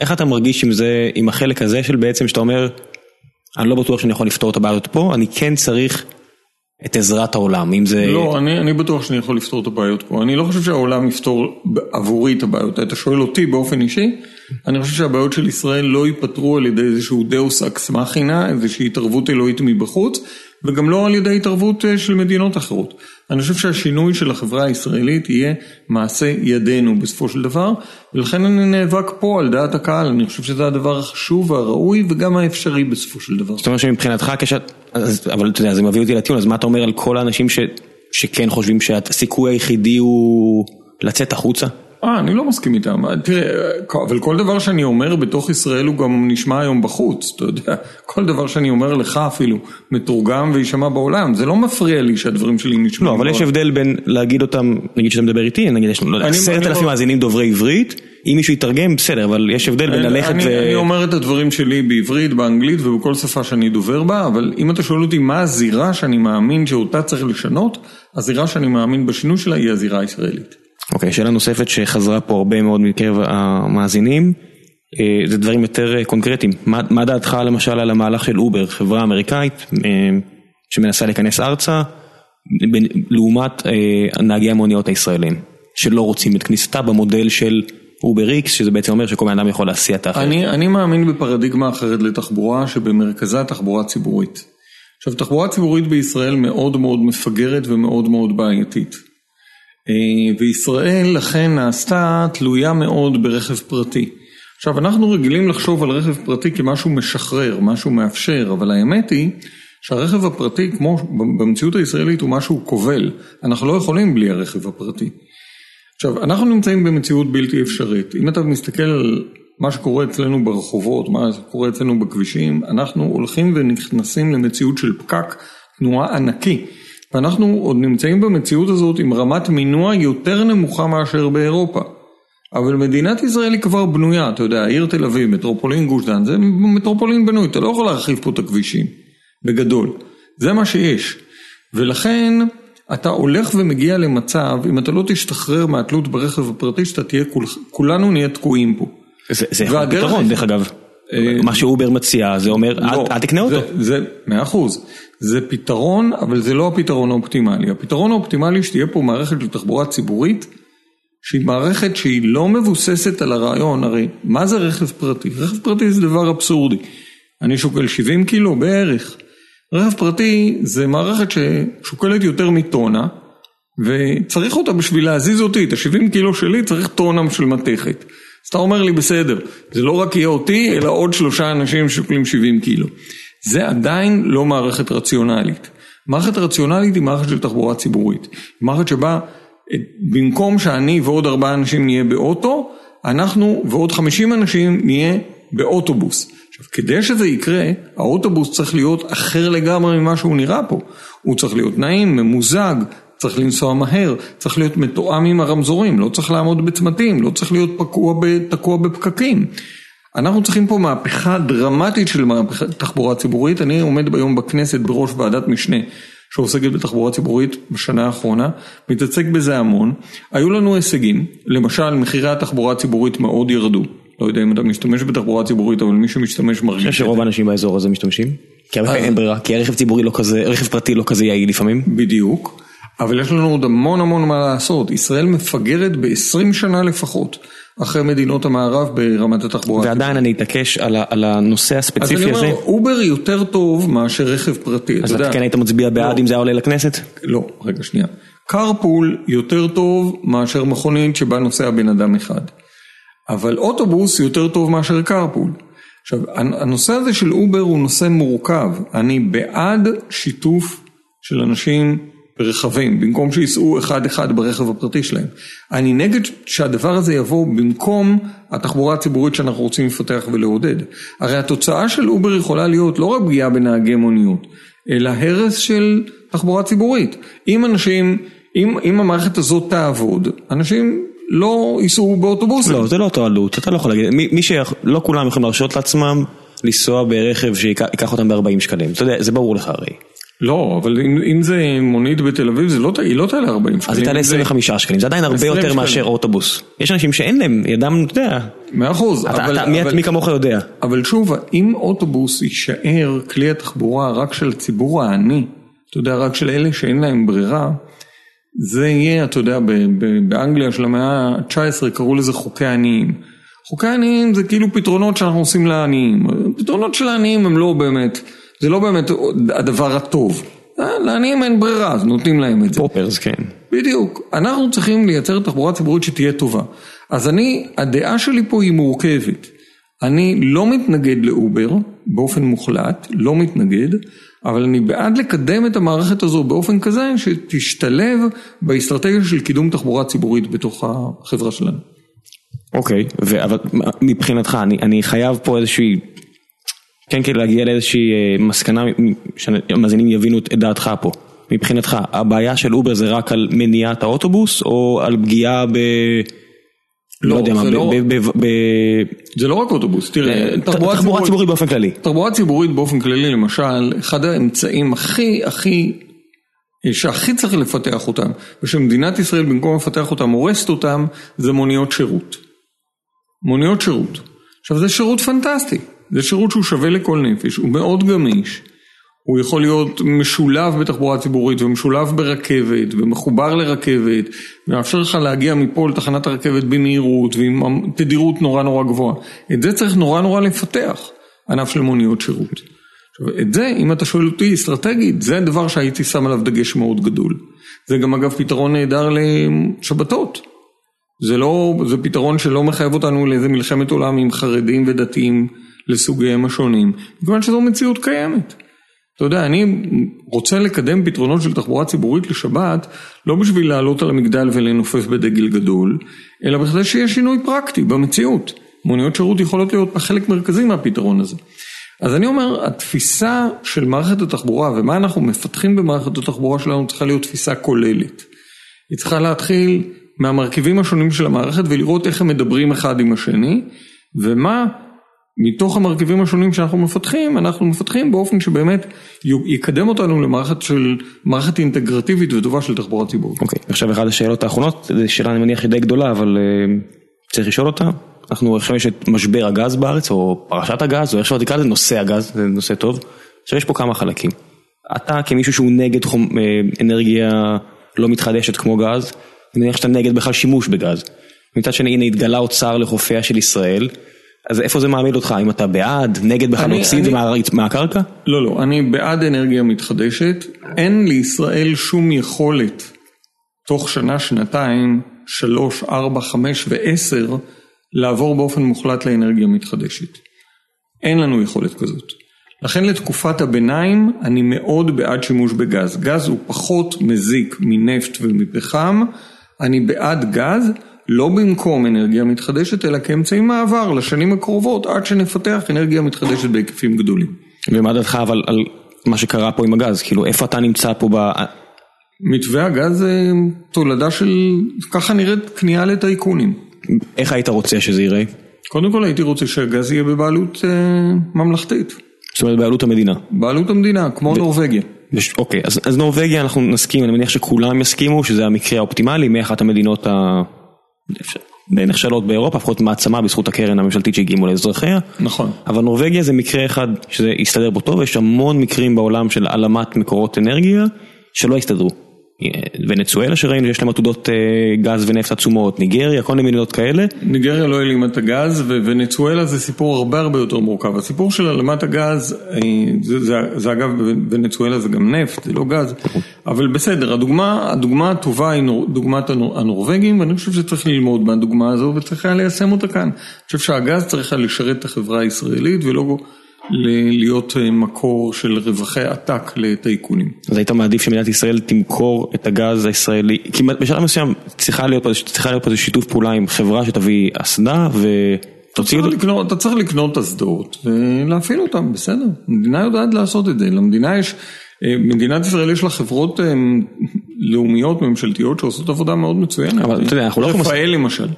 איך אתה מרגיש עם זה, עם החלק הזה של בעצם שאתה אומר, אני לא בטוח שאני יכול לפתור את הבעיות פה, אני כן צריך את עזרת העולם, אם זה... לא, אני, אני בטוח שאני יכול לפתור את הבעיות פה. אני לא חושב שהעולם יפתור עבורי את הבעיות. אתה שואל אותי באופן אישי, אני חושב שהבעיות של ישראל לא ייפתרו על ידי איזשהו דאוס אקס מכינה, איזושהי התערבות אלוהית מבחוץ, וגם לא על ידי התערבות אה, של מדינות אחרות. אני חושב שהשינוי של החברה הישראלית יהיה מעשה ידינו בסופו של דבר, ולכן אני נאבק פה על דעת הקהל, אני חושב שזה הדבר החשוב והראוי וגם האפשרי בסופו של דבר. זאת אומרת שמבחינתך, כשאת, אבל אתה יודע, זה מביא אותי לטיעון, אז מה אתה אומר על כל האנשים ש, שכן חושבים שהסיכוי היחידי הוא לצאת החוצה? אה, אני לא מסכים איתם. תראה, אבל כל דבר שאני אומר בתוך ישראל הוא גם נשמע היום בחוץ, אתה יודע. כל דבר שאני אומר לך אפילו מתורגם ויישמע בעולם, זה לא מפריע לי שהדברים שלי נשמעו. לא, אבל יש הבדל בין להגיד אותם, נגיד שאתה מדבר איתי, נגיד יש לנו עשרת אלפים מאזינים דוברי עברית, אם מישהו יתרגם בסדר, אבל יש הבדל בין ללכת ו... אני אומר את הדברים שלי בעברית, באנגלית ובכל שפה שאני דובר בה, אבל אם אתה שואל אותי מה הזירה שאני מאמין שאותה צריך לשנות, הזירה שאני מאמין בשינוי שלה היא הזירה הישראלית. אוקיי, שאלה נוספת שחזרה פה הרבה מאוד מקרב המאזינים, אה, זה דברים יותר אה, קונקרטיים. מה, מה דעתך למשל על המהלך של אובר, חברה אמריקאית אה, שמנסה להיכנס ארצה, לעומת נהגי המוניות הישראלים, שלא רוצים את כניסתה במודל של אובר איקס, שזה בעצם אומר שכל בן אדם יכול להסיע את האחר. אני, אני מאמין בפרדיגמה אחרת לתחבורה, שבמרכזה תחבורה ציבורית. עכשיו, תחבורה ציבורית בישראל מאוד מאוד מפגרת ומאוד מאוד בעייתית. אה, וישראל לכן נעשתה תלויה מאוד ברכב פרטי. עכשיו אנחנו רגילים לחשוב על רכב פרטי כמשהו משחרר, משהו מאפשר, אבל האמת היא שהרכב הפרטי כמו במציאות הישראלית הוא משהו כובל, אנחנו לא יכולים בלי הרכב הפרטי. עכשיו אנחנו נמצאים במציאות בלתי אפשרית, אם אתה מסתכל על מה שקורה אצלנו ברחובות, מה שקורה אצלנו בכבישים, אנחנו הולכים ונכנסים למציאות של פקק תנועה ענקי. ואנחנו עוד נמצאים במציאות הזאת עם רמת מינוע יותר נמוכה מאשר באירופה. אבל מדינת ישראל היא כבר בנויה, אתה יודע, העיר תל אביב, מטרופולין גוש דן, זה מטרופולין בנוי, אתה לא יכול להרחיב פה את הכבישים, בגדול. זה מה שיש. ולכן אתה הולך ומגיע למצב, אם אתה לא תשתחרר מהתלות ברכב הפרטי, שאתה תהיה, כול, כולנו נהיה תקועים פה. זה, זה יכול להיות פתרון, דרך אגב. אה, מה שאובר מציע, זה אומר, לא, אל תקנה אותו. זה, מאה אחוז. זה פתרון, אבל זה לא הפתרון האופטימלי. הפתרון האופטימלי שתהיה פה מערכת של תחבורה ציבורית, שהיא מערכת שהיא לא מבוססת על הרעיון, הרי מה זה רכב פרטי? רכב פרטי זה דבר אבסורדי. אני שוקל 70 קילו בערך. רכב פרטי זה מערכת ששוקלת יותר מטונה, וצריך אותה בשביל להזיז אותי, את ה-70 קילו שלי צריך טונה של מתכת. אז אתה אומר לי בסדר, זה לא רק יהיה אותי, אלא עוד שלושה אנשים ששוקלים 70 קילו. זה עדיין לא מערכת רציונלית. מערכת רציונלית היא מערכת של תחבורה ציבורית. מערכת שבה במקום שאני ועוד ארבעה אנשים נהיה באוטו, אנחנו ועוד חמישים אנשים נהיה באוטובוס. עכשיו, כדי שזה יקרה, האוטובוס צריך להיות אחר לגמרי ממה שהוא נראה פה. הוא צריך להיות נעים, ממוזג, צריך לנסוע מהר, צריך להיות מתואם עם הרמזורים, לא צריך לעמוד בצמתים, לא צריך להיות פקוע, תקוע בפקקים. אנחנו צריכים פה מהפכה דרמטית של תחבורה ציבורית, אני עומד היום בכנסת בראש ועדת משנה שעוסקת בתחבורה ציבורית בשנה האחרונה, מתעסק בזה המון, היו לנו הישגים, למשל מחירי התחבורה הציבורית מאוד ירדו, לא יודע אם אתה משתמש בתחבורה ציבורית אבל מי שמשתמש מרגיש את זה. שרוב האנשים באזור הזה משתמשים? כי אין ברירה, כי הרכב ציבורי לא כזה, רכב פרטי לא כזה יעיל לפעמים. בדיוק, אבל יש לנו עוד המון המון מה לעשות, ישראל מפגרת ב-20 שנה לפחות. אחרי מדינות המערב ברמת התחבורה. ועדיין אני אתעקש על, על הנושא הספציפי הזה. אז אני אומר, אובר יותר טוב מאשר רכב פרטי. אז אתה כן היית מצביע בעד לא. אם זה היה עולה לכנסת? לא, רגע שנייה. carpool יותר טוב מאשר מכונית שבה נוסע בן אדם אחד. אבל אוטובוס יותר טוב מאשר carpool. עכשיו, הנושא הזה של אובר הוא נושא מורכב. אני בעד שיתוף של אנשים ברכבים, במקום שייסעו אחד אחד ברכב הפרטי שלהם. אני נגד שהדבר הזה יבוא במקום התחבורה הציבורית שאנחנו רוצים לפתח ולעודד. הרי התוצאה של אובר יכולה להיות לא רק פגיעה בנהגי מוניות, אלא הרס של תחבורה ציבורית. אם אנשים, אם, אם המערכת הזאת תעבוד, אנשים לא ייסעו באוטובוסים. לא, זה לא אותו עלות, אתה לא יכול להגיד, מי, מי שלא כולם יכולים להרשות לעצמם לנסוע ברכב שיקח אותם ב-40 שקלים, אתה יודע, זה ברור לך הרי. לא, אבל אם, אם זה מונית בתל אביב, לא, היא לא תעלה 40 שקלים. אז היא תעלה 25 זה... שקלים, זה עדיין הרבה יותר שקלים. מאשר אוטובוס. יש אנשים שאין להם, ידם, אתה יודע. מאה אחוז. אתה, אבל, אתה, אבל, מי כמוך יודע. אבל שוב, אם אוטובוס יישאר כלי התחבורה רק של הציבור העני, אתה יודע, רק של אלה שאין להם ברירה, זה יהיה, אתה יודע, באנגליה של המאה ה-19 קראו לזה חוקי עניים. חוקי עניים זה כאילו פתרונות שאנחנו עושים לעניים. פתרונות של העניים הם לא באמת, זה לא באמת הדבר הטוב. לעניים אין ברירה, אז נותנים להם את זה. פופרס, כן. בדיוק. אנחנו צריכים לייצר תחבורה ציבורית שתהיה טובה. אז אני, הדעה שלי פה היא מורכבת. אני לא מתנגד לאובר באופן מוחלט, לא מתנגד. אבל אני בעד לקדם את המערכת הזו באופן כזה שתשתלב באסטרטגיה של קידום תחבורה ציבורית בתוך החברה שלנו. אוקיי, okay, אבל מבחינתך, אני, אני חייב פה איזושהי, כן, כן, להגיע לאיזושהי אה, מסקנה, שהמאזינים יבינו את דעתך פה. מבחינתך, הבעיה של אובר זה רק על מניעת האוטובוס, או על פגיעה ב... לא, לא יודע מה, לא... זה לא רק אוטובוס, תראה, אה, תחבורה ציבורית ציבורית באופן כללי. תחבורה ציבורית באופן כללי, למשל, אחד האמצעים הכי הכי, שהכי צריך לפתח אותם, ושמדינת ישראל במקום לפתח אותם הורסת אותם, זה מוניות שירות. מוניות שירות. עכשיו זה שירות פנטסטי, זה שירות שהוא שווה לכל נפש, הוא מאוד גמיש. הוא יכול להיות משולב בתחבורה ציבורית ומשולב ברכבת ומחובר לרכבת ומאפשר לך להגיע מפה לתחנת הרכבת במהירות ועם תדירות נורא נורא גבוהה. את זה צריך נורא נורא לפתח, ענף של מוניות שירות. עכשיו, את זה, אם אתה שואל אותי אסטרטגית, זה הדבר שהייתי שם עליו דגש מאוד גדול. זה גם אגב פתרון נהדר לשבתות. זה לא, זה פתרון שלא מחייב אותנו לאיזה מלחמת עולם עם חרדים ודתיים לסוגיהם השונים, מכיוון שזו מציאות קיימת. אתה יודע, אני רוצה לקדם פתרונות של תחבורה ציבורית לשבת, לא בשביל לעלות על המגדל ולנופף בדגל גדול, אלא בכדי שיהיה שינוי פרקטי במציאות. מוניות שירות יכולות להיות חלק מרכזי מהפתרון הזה. אז אני אומר, התפיסה של מערכת התחבורה ומה אנחנו מפתחים במערכת התחבורה שלנו צריכה להיות תפיסה כוללת. היא צריכה להתחיל מהמרכיבים השונים של המערכת ולראות איך הם מדברים אחד עם השני, ומה מתוך המרכיבים השונים שאנחנו מפתחים, אנחנו מפתחים באופן שבאמת יקדם אותנו למערכת של, מערכת אינטגרטיבית וטובה של תחבורה ציבורית. אוקיי, okay. עכשיו אחת השאלות האחרונות, זו שאלה אני מניח די גדולה, אבל uh, צריך לשאול אותה. אנחנו עכשיו יש את משבר הגז בארץ, או פרשת הגז, או איך שלא תקרא לזה, נושא הגז, זה נושא טוב. עכשיו יש פה כמה חלקים. אתה כמישהו שהוא נגד חום, אה, אנרגיה לא מתחדשת כמו גז, אני מניח שאתה נגד בכלל שימוש בגז. מצד שני, הנה התגלה אוצר לחופיה של ישראל. אז איפה זה מעמיד אותך? אם אתה בעד, נגד בכלל להוציא את זה מהקרקע? לא, לא, אני בעד אנרגיה מתחדשת. אין לישראל שום יכולת תוך שנה, שנתיים, שלוש, ארבע, חמש ועשר לעבור באופן מוחלט לאנרגיה מתחדשת. אין לנו יכולת כזאת. לכן לתקופת הביניים אני מאוד בעד שימוש בגז. גז הוא פחות מזיק מנפט ומפחם, אני בעד גז. לא במקום אנרגיה מתחדשת, אלא כאמצעי מעבר לשנים הקרובות, עד שנפתח אנרגיה מתחדשת בהיקפים גדולים. ומה דעתך אבל על מה שקרה פה עם הגז? כאילו, איפה אתה נמצא פה ב... מתווה הגז זה תולדה של, ככה נראית כניעה לטייקונים. איך היית רוצה שזה ייראה? קודם כל הייתי רוצה שהגז יהיה בבעלות אה, ממלכתית. זאת אומרת בעלות המדינה. בעלות המדינה, כמו ו... נורבגיה. יש, אוקיי, אז, אז נורבגיה אנחנו נסכים, אני מניח שכולם יסכימו שזה המקרה האופטימלי מאחת המדינות ה... די נחשלות באירופה, לפחות מעצמה בזכות הקרן הממשלתית שהגיעו לאזרחיה. נכון. אבל נורבגיה זה מקרה אחד שזה יסתדר בו טוב, יש המון מקרים בעולם של העלמת מקורות אנרגיה שלא יסתדרו. ונצואלה שראינו שיש להם עתודות גז ונפט עצומות, ניגריה, כל מיני מדינות כאלה. ניגריה לא העלימה את הגז וונצואלה זה סיפור הרבה הרבה יותר מורכב. הסיפור של העלמת הגז, זה, זה, זה אגב ונצואלה זה גם נפט, זה לא גז, אבל בסדר, הדוגמה הטובה היא דוגמת הנורבגים ואני חושב שצריך ללמוד מהדוגמה הזו וצריך היה ליישם אותה כאן. אני חושב שהגז צריך היה לשרת את החברה הישראלית ולא... להיות אה, מקור של רווחי עתק לטייקונים. אז היית מעדיף שמדינת ישראל תמכור את הגז הישראלי, כי בשלב מסוים צריכה להיות פה איזה שיתוף פעולה עם חברה שתביא אסדה זה. אתה צריך לקנות אסדות ולהפעיל אותן, בסדר, המדינה יודעת לעשות את זה, למדינה יש, אה, מדינת ישראל יש לה חברות אה, לאומיות ממשלתיות שעושות עבודה מאוד מצוינת. אבל אתה יודע, אנחנו לא יכולים... רפאל למשל.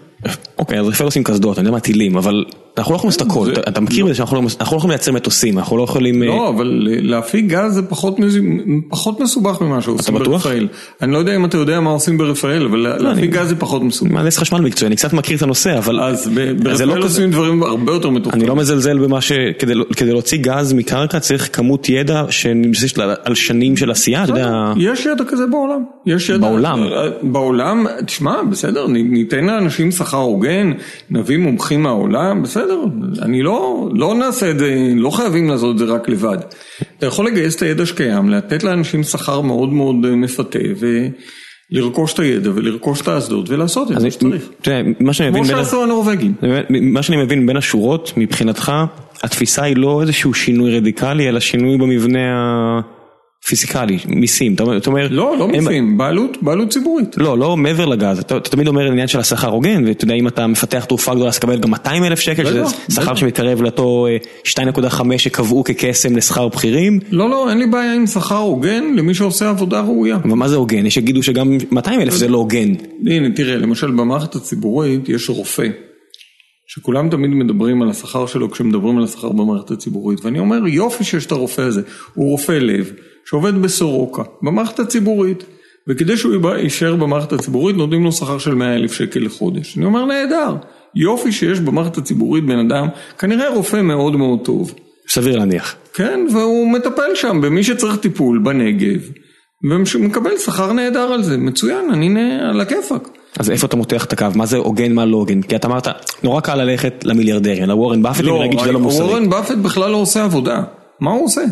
אוקיי, אז רפאל עושים קסדות, אני יודע מה טילים, אבל אנחנו לא יכולים לעשות הכל, אתה מכיר בזה שאנחנו לא יכולים לייצר מטוסים, אנחנו לא יכולים... לא, אבל להפיק גז זה פחות מסובך ממה שעושים ברפאל. אני לא יודע אם אתה יודע מה עושים ברפאל, אבל להפיק גז זה פחות מסובך. מהנדס חשמל מקצועי, אני קצת מכיר את הנושא, אבל... אז ברפאל עושים דברים הרבה יותר מתוחכמים. אני לא מזלזל במה ש... כדי להוציא גז מקרקע צריך כמות ידע שנמצאת על שנים של עשייה, אתה יודע... יש ידע כזה בעולם. בעולם? בעולם, תשמע, בסדר, ניתן לאנשים שכר הוגן, נביא מומחים מהעולם, בסדר, אני לא, לא נעשה את זה, לא חייבים לעשות את זה רק לבד. אתה יכול לגייס את הידע שקיים, לתת לאנשים שכר מאוד מאוד מפתה ולרכוש את הידע ולרכוש את האסדות ולעשות את זה שצריך. כמו שעשו הנורבגים. מה שאני מבין בין השורות, מבחינתך, התפיסה היא לא איזשהו שינוי רדיקלי, אלא שינוי במבנה ה... פיזיקלי, מיסים, אתה אומר... לא, לא מיסים, בעלות, בעלות ציבורית. לא, לא מעבר לגז, אתה תמיד אומר עניין של השכר הוגן, ואתה יודע אם אתה מפתח תרופה גדולה אז תקבל גם 200 אלף שקל, שזה שכר שמתקרב לאותו 2.5 שקבעו כקסם לשכר בכירים. לא, לא, אין לי בעיה עם שכר הוגן למי שעושה עבודה ראויה. אבל מה זה הוגן? יש שיגידו שגם 200 אלף זה לא הוגן. הנה, תראה, למשל במערכת הציבורית יש רופא. שכולם תמיד מדברים על השכר שלו כשמדברים על השכר במערכת הציבורית, ואני אומר יופי שיש את הרופא הזה, הוא רופא לב, שעובד בסורוקה, במערכת הציבורית, וכדי שהוא יישאר במערכת הציבורית נותנים לו שכר של 100 אלף שקל לחודש. אני אומר נהדר, יופי שיש במערכת הציבורית בן אדם, כנראה רופא מאוד מאוד טוב. סביר להניח. כן, והוא מטפל שם במי שצריך טיפול בנגב, ומקבל שכר נהדר על זה, מצוין, אני נה... על הכיפאק. אז איפה אתה מותח את הקו? מה זה הוגן, מה לא הוגן? כי אתה אמרת, נורא קל ללכת למיליארדרים, לוורן באפט, לא, ולהגיד שזה לא מוסרי. וורן באפט בכלל לא עושה עבודה. מה הוא עושה?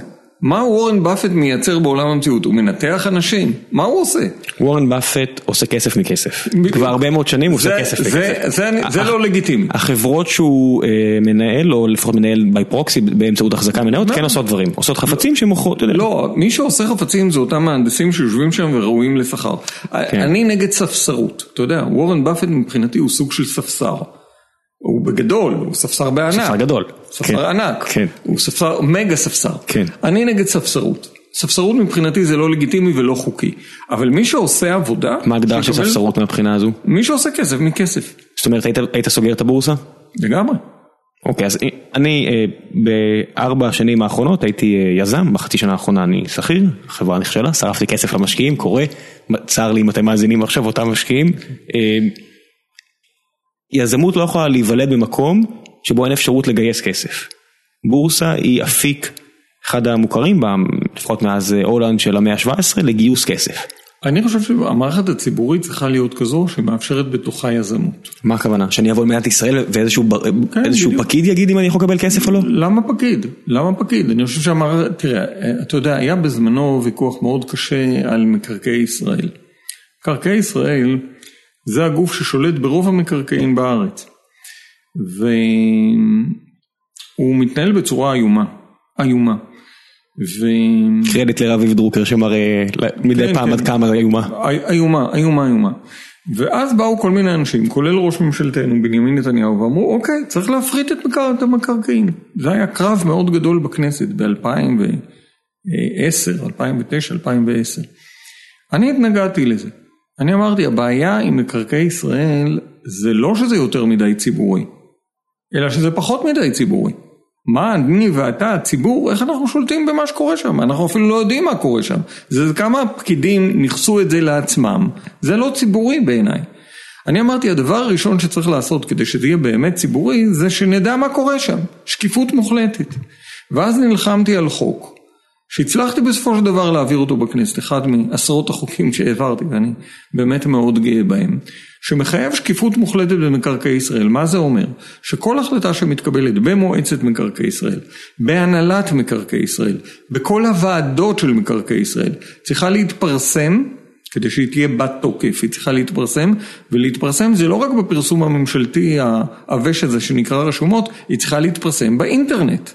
מה וורן באפט מייצר בעולם המציאות? הוא מנתח אנשים, מה הוא עושה? וורן באפט עושה כסף מכסף, כבר הרבה מאוד שנים הוא עושה כסף מכסף. זה לא לגיטימי. החברות שהוא מנהל, או לפחות מנהל בי פרוקסי באמצעות החזקה מניות, כן עושות דברים, עושות חפצים שמוכרות. לא, מי שעושה חפצים זה אותם מהנדסים שיושבים שם וראויים לשכר. אני נגד ספסרות, אתה יודע, וורן באפט מבחינתי הוא סוג של ספסר. הוא בגדול, הוא ספסר בענק. ספסר גדול. ספסר כן. ענק. כן. הוא ספסר, מגה ספסר. כן. אני נגד ספסרות. ספסרות מבחינתי זה לא לגיטימי ולא חוקי. אבל מי שעושה עבודה... מה ההגדרה של ספסרות מהבחינה הזו? מי שעושה כסף מכסף. זאת אומרת, היית, היית סוגר את הבורסה? לגמרי. אוקיי, אז אני אה, בארבע השנים האחרונות הייתי אה, יזם, בחצי שנה האחרונה אני שכיר, חברה נכשלה, שרפתי כסף למשקיעים, קורה, צר לי אם אתם מאזינים עכשיו אותם משקיעים. אה, יזמות לא יכולה להיוולד במקום שבו אין אפשרות לגייס כסף. בורסה היא אפיק, אחד המוכרים בה, לפחות מאז הולנד של המאה ה-17, לגיוס כסף. אני חושב שהמערכת הציבורית צריכה להיות כזו שמאפשרת בתוכה יזמות. מה הכוונה? שאני אבוא למדינת ישראל ואיזשהו כן, פקיד יגיד אם אני יכול לקבל כסף או לא? למה פקיד? למה פקיד? אני חושב שהמערכת, תראה, אתה יודע, היה בזמנו ויכוח מאוד קשה על מקרקעי ישראל. מקרקעי ישראל זה הגוף ששולט ברוב המקרקעין בארץ. והוא מתנהל בצורה איומה, איומה. ו... קרדיט לרביב דרוקר שמראה מדי כן, פעם עד כן. כמה איומה. איומה, איומה, איומה. ואז באו כל מיני אנשים, כולל ראש ממשלתנו בנימין נתניהו, ואמרו אוקיי, צריך להפריט את, מקר... את המקרקעין. זה היה קרב מאוד גדול בכנסת ב-2010, 2009, 2010. אני התנגדתי לזה. אני אמרתי, הבעיה עם מקרקעי ישראל זה לא שזה יותר מדי ציבורי, אלא שזה פחות מדי ציבורי. מה אני ואתה, הציבור, איך אנחנו שולטים במה שקורה שם? אנחנו אפילו לא יודעים מה קורה שם. זה כמה פקידים נכסו את זה לעצמם, זה לא ציבורי בעיניי. אני אמרתי, הדבר הראשון שצריך לעשות כדי שזה יהיה באמת ציבורי, זה שנדע מה קורה שם, שקיפות מוחלטת. ואז נלחמתי על חוק, שהצלחתי בסופו של דבר להעביר אותו בכנסת, אחד מעשרות החוקים שהעברתי ואני באמת מאוד גאה בהם, שמחייב שקיפות מוחלטת במקרקעי ישראל. מה זה אומר? שכל החלטה שמתקבלת במועצת מקרקעי ישראל, בהנהלת מקרקעי ישראל, בכל הוועדות של מקרקעי ישראל, צריכה להתפרסם כדי שהיא תהיה בת תוקף, היא צריכה להתפרסם, ולהתפרסם זה לא רק בפרסום הממשלתי העבש הזה שנקרא רשומות, היא צריכה להתפרסם באינטרנט.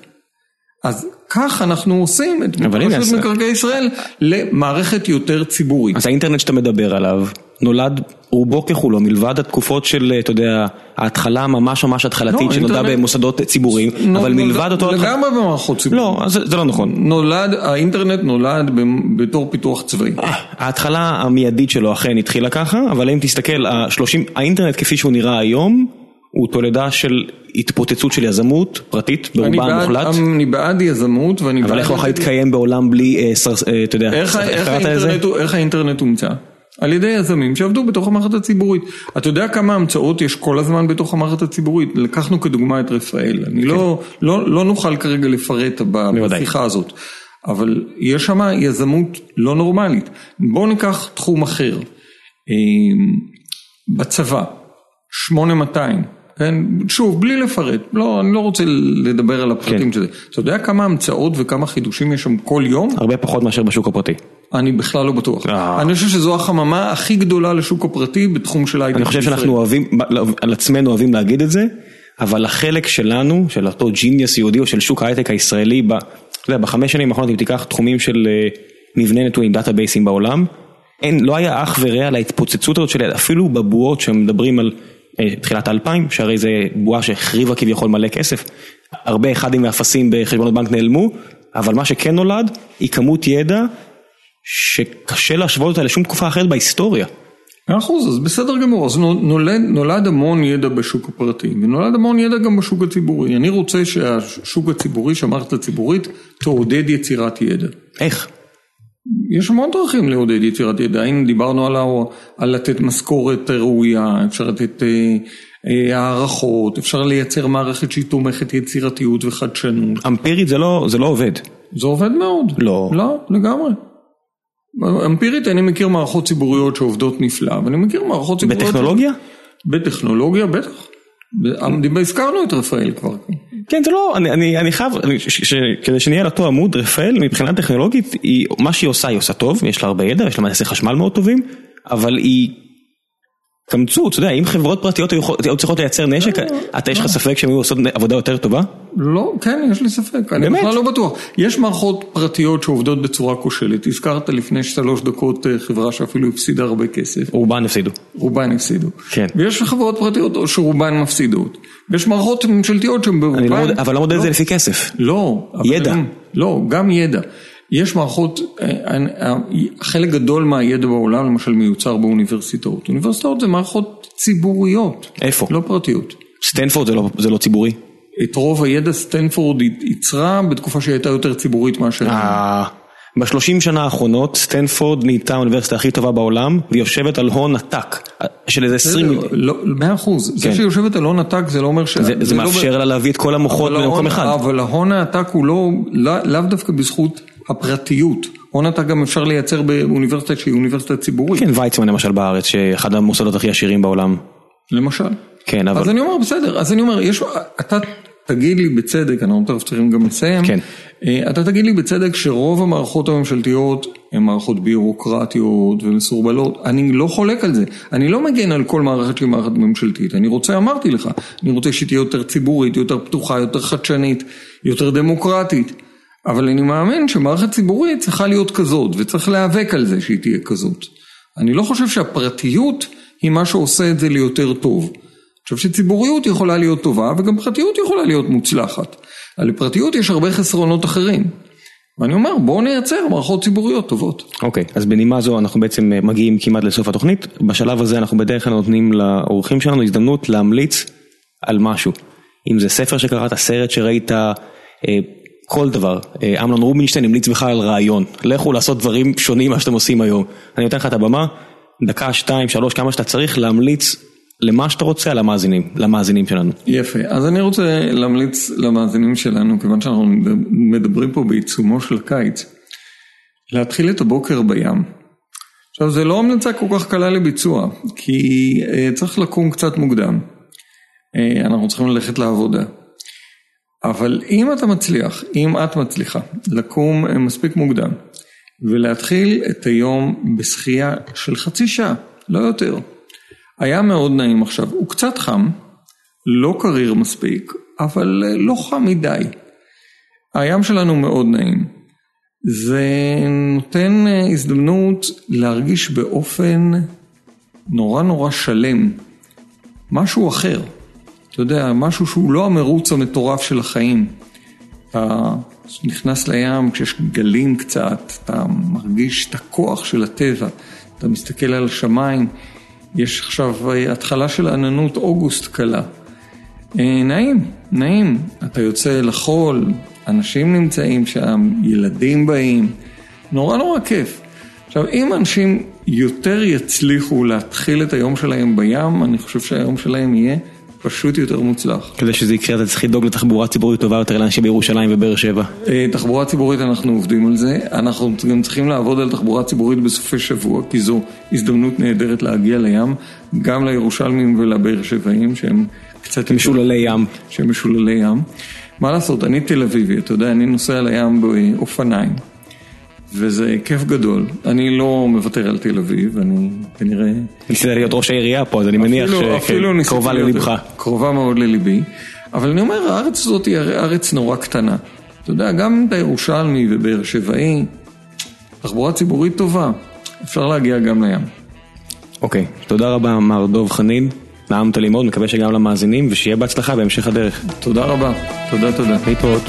אז כך אנחנו עושים את רשות מקרקעי ישראל למערכת יותר ציבורית. אז האינטרנט שאתה מדבר עליו נולד רובו ככולו מלבד התקופות של, אתה יודע, ההתחלה ממש ממש התחלתית לא, שנולדה במוסדות ציבוריים, אבל מלבד אותו... לגמרי במערכות ציבוריות. לא, זה לא נכון. נולד, האינטרנט נולד בתור פיתוח צבאי. אה, ההתחלה המיידית שלו אכן התחילה ככה, אבל אם תסתכל, האינטרנט כפי שהוא נראה היום, הוא תולדה של התפוצצות של יזמות פרטית ברובה המוחלט. אני בעד יזמות ואני בעד... אבל איך הוא יכול להתקיים בעולם בלי, אה, אה, אתה יודע, איך האינטרנט הומצא? על ידי יזמים שעבדו בתוך המערכת הציבורית. אתה יודע כמה המצאות יש כל הזמן בתוך המערכת הציבורית? לקחנו כדוגמה את רפאל. אני לא, כן. לא, לא נוכל כרגע לפרט בשיחה הזאת. אבל יש שם יזמות לא נורמלית. בואו ניקח תחום אחר. אה, בצבא, 8200. כן, שוב, בלי לפרט, לא, אני לא רוצה לדבר על הפרטים כן. של זה. אתה יודע כמה המצאות וכמה חידושים יש שם כל יום? הרבה פחות מאשר בשוק הפרטי. אני בכלל לא בטוח. אה. אני חושב שזו החממה הכי גדולה לשוק הפרטי בתחום של הייטק. אני חושב שאנחנו אוהבים, על עצמנו אוהבים להגיד את זה, אבל החלק שלנו, של אותו genius יהודי או של שוק ההייטק הישראלי, ב, אתה יודע, בחמש שנים האחרונות, אם תיקח תחומים של אה, מבנה נתונים, דאטאבייסים בעולם, אין, לא היה אח ורע להתפוצצות הזאת של אפילו בבועות שמדברים על תחילת האלפיים, שהרי זה בועה שהחריבה כביכול מלא כסף. הרבה אחדים ואפסים בחשבונות בנק נעלמו, אבל מה שכן נולד היא כמות ידע שקשה להשוות אותה לשום תקופה אחרת בהיסטוריה. מאה אחוז, אז בסדר גמור, אז נולד, נולד המון ידע בשוק הפרטי, ונולד המון ידע גם בשוק הציבורי. אני רוצה שהשוק הציבורי, שהמערכת הציבורית, תעודד יצירת ידע. איך? יש המון דרכים לעודד יצירת ידע, אם דיברנו על, על לתת משכורת ראויה, אפשר לתת אה, אה, הערכות, אפשר לייצר מערכת שהיא תומכת יצירתיות וחדשנות. אמפירית זה לא, זה לא עובד. זה עובד מאוד. לא. לא, לגמרי. אמפירית אני מכיר מערכות ציבוריות שעובדות נפלא, ואני מכיר מערכות ציבוריות... בטכנולוגיה? בטכנולוגיה, בטח. הזכרנו את רפאל כבר. כן זה לא, אני, אני, אני חייב, כדי שנהיה על אותו עמוד, רפאל מבחינה טכנולוגית, היא, מה שהיא עושה היא עושה טוב, יש לה הרבה ידע, יש לה מעשי חשמל מאוד טובים, אבל היא קמצו, אתה יודע, אם חברות פרטיות היו צריכות לייצר נשק, לא, אתה יש לך לא. ספק שהן היו עושות עבודה יותר טובה? לא, כן, יש לי ספק, אני בכלל לא בטוח. יש מערכות פרטיות שעובדות בצורה כושלת, הזכרת לפני שלוש דקות אה, חברה שאפילו הפסידה הרבה כסף. רובן הפסידו. רובן הפסידו. כן. ויש חברות פרטיות שרובן מפסידות. ויש מערכות ממשלתיות שהן ברובן... לא אבל לא מודד את זה לפי כסף. לא. ידע. לא, גם ידע. יש מערכות, אה, אה, חלק גדול מהידע בעולם למשל מיוצר באוניברסיטאות. אוניברסיטאות זה מערכות ציבוריות. איפה? לא פרטיות. סטנפורד זה לא, זה לא ציבורי? את רוב הידע סטנפורד ייצרה בתקופה שהייתה יותר ציבורית מאשר... אה, בשלושים שנה האחרונות סטנפורד נהייתה האוניברסיטה הכי טובה בעולם והיא יושבת על הון עתק של איזה עשרים... לא, מאה אחוז, זה כן. שהיא יושבת על הון עתק זה לא אומר ש... זה לא מאפשר לה להביא את כל המוחות במקום אחד. אבל ההון העתק הוא לא, לאו דווקא בזכות הפרטיות. הון עתק גם אפשר לייצר באוניברסיטה שהיא אוניברסיטה ציבורית. כן, ויצמן למשל בארץ, שאחד המוסדות הכי עשירים בעולם. למשל. כן, אבל... אז אני אומר, בסדר, אז אני אומר, יש, אתה תגיד לי בצדק, אנחנו תכף צריכים גם לסיים, כן. אה, אתה תגיד לי בצדק שרוב המערכות הממשלתיות הן מערכות ביורוקרטיות ומסורבלות, אני לא חולק על זה, אני לא מגן על כל מערכת שהיא מערכת ממשלתית, אני רוצה, אמרתי לך, אני רוצה שהיא תהיה יותר ציבורית, יותר פתוחה, יותר חדשנית, יותר דמוקרטית, אבל אני מאמין שמערכת ציבורית צריכה להיות כזאת, וצריך להיאבק על זה שהיא תהיה כזאת. אני לא חושב שהפרטיות היא מה שעושה את זה ליותר טוב. אני חושב שציבוריות יכולה להיות טובה וגם פרטיות יכולה להיות מוצלחת. על פרטיות יש הרבה חסרונות אחרים. ואני אומר בואו נייצר מערכות ציבוריות טובות. אוקיי, okay, אז בנימה זו אנחנו בעצם אה, מגיעים כמעט לסוף התוכנית. בשלב הזה אנחנו בדרך כלל נותנים לאורחים שלנו הזדמנות להמליץ על משהו. אם זה ספר שקראת, סרט שראית, אה, כל דבר. אה, אמנון רובינשטיין המליץ בכלל על רעיון. לכו לעשות דברים שונים ממה שאתם עושים היום. אני נותן לך את הבמה, דקה, שתיים, שלוש, כמה שאתה צריך להמליץ למה שאתה רוצה על המאזינים, למאזינים שלנו. יפה, אז אני רוצה להמליץ למאזינים שלנו, כיוון שאנחנו מדברים פה בעיצומו של הקיץ, להתחיל את הבוקר בים. עכשיו זה לא המלצה כל כך קלה לביצוע, כי uh, צריך לקום קצת מוקדם. Uh, אנחנו צריכים ללכת לעבודה. אבל אם אתה מצליח, אם את מצליחה, לקום uh, מספיק מוקדם ולהתחיל את היום בשחייה של חצי שעה, לא יותר. היה מאוד נעים עכשיו, הוא קצת חם, לא קריר מספיק, אבל uh, לא חם מדי. הים שלנו מאוד נעים. זה נותן אה, הזדמנות להרגיש באופן נורא נורא שלם, משהו אחר. אתה יודע, משהו שהוא לא המרוץ המטורף של החיים. אתה נכנס לים כשיש גלים קצת, אתה מרגיש את הכוח של הטבע, אתה מסתכל על השמיים, יש עכשיו אה, התחלה של עננות אוגוסט קלה. אה, נעים, נעים. אתה יוצא לחול, אנשים נמצאים שם, ילדים באים, נורא נורא כיף. עכשיו, אם אנשים יותר יצליחו להתחיל את היום שלהם בים, אני חושב שהיום שלהם יהיה פשוט יותר מוצלח. כדי שזה יקרה אתה צריך לדאוג לתחבורה ציבורית טובה יותר לאנשים בירושלים ובאר שבע. אה, תחבורה ציבורית אנחנו עובדים על זה, אנחנו גם צריכים לעבוד על תחבורה ציבורית בסופי שבוע, כי זו הזדמנות נהדרת להגיע לים, גם לירושלמים ולבאר שבעים שהם קצת... משוללי ים. שהם משוללי ים. מה לעשות, אני תל אביבי, אתה יודע, אני נוסע לים באופניים, וזה כיף גדול. אני לא מוותר על תל אביב, אני כנראה... ניסית להיות ראש העירייה פה, אז אני מניח שקרובה ללבך. קרובה מאוד לליבי, אבל אני אומר, הארץ הזאת היא ארץ נורא קטנה. אתה יודע, גם את הירושלמי ובאר שבעי, תחבורה ציבורית טובה, אפשר להגיע גם לים. אוקיי, תודה רבה מר דוב חנין. נעמת לי מאוד, מקווה שגם למאזינים, ושיהיה בהצלחה בהמשך הדרך. תודה רבה, תודה תודה. להתראות.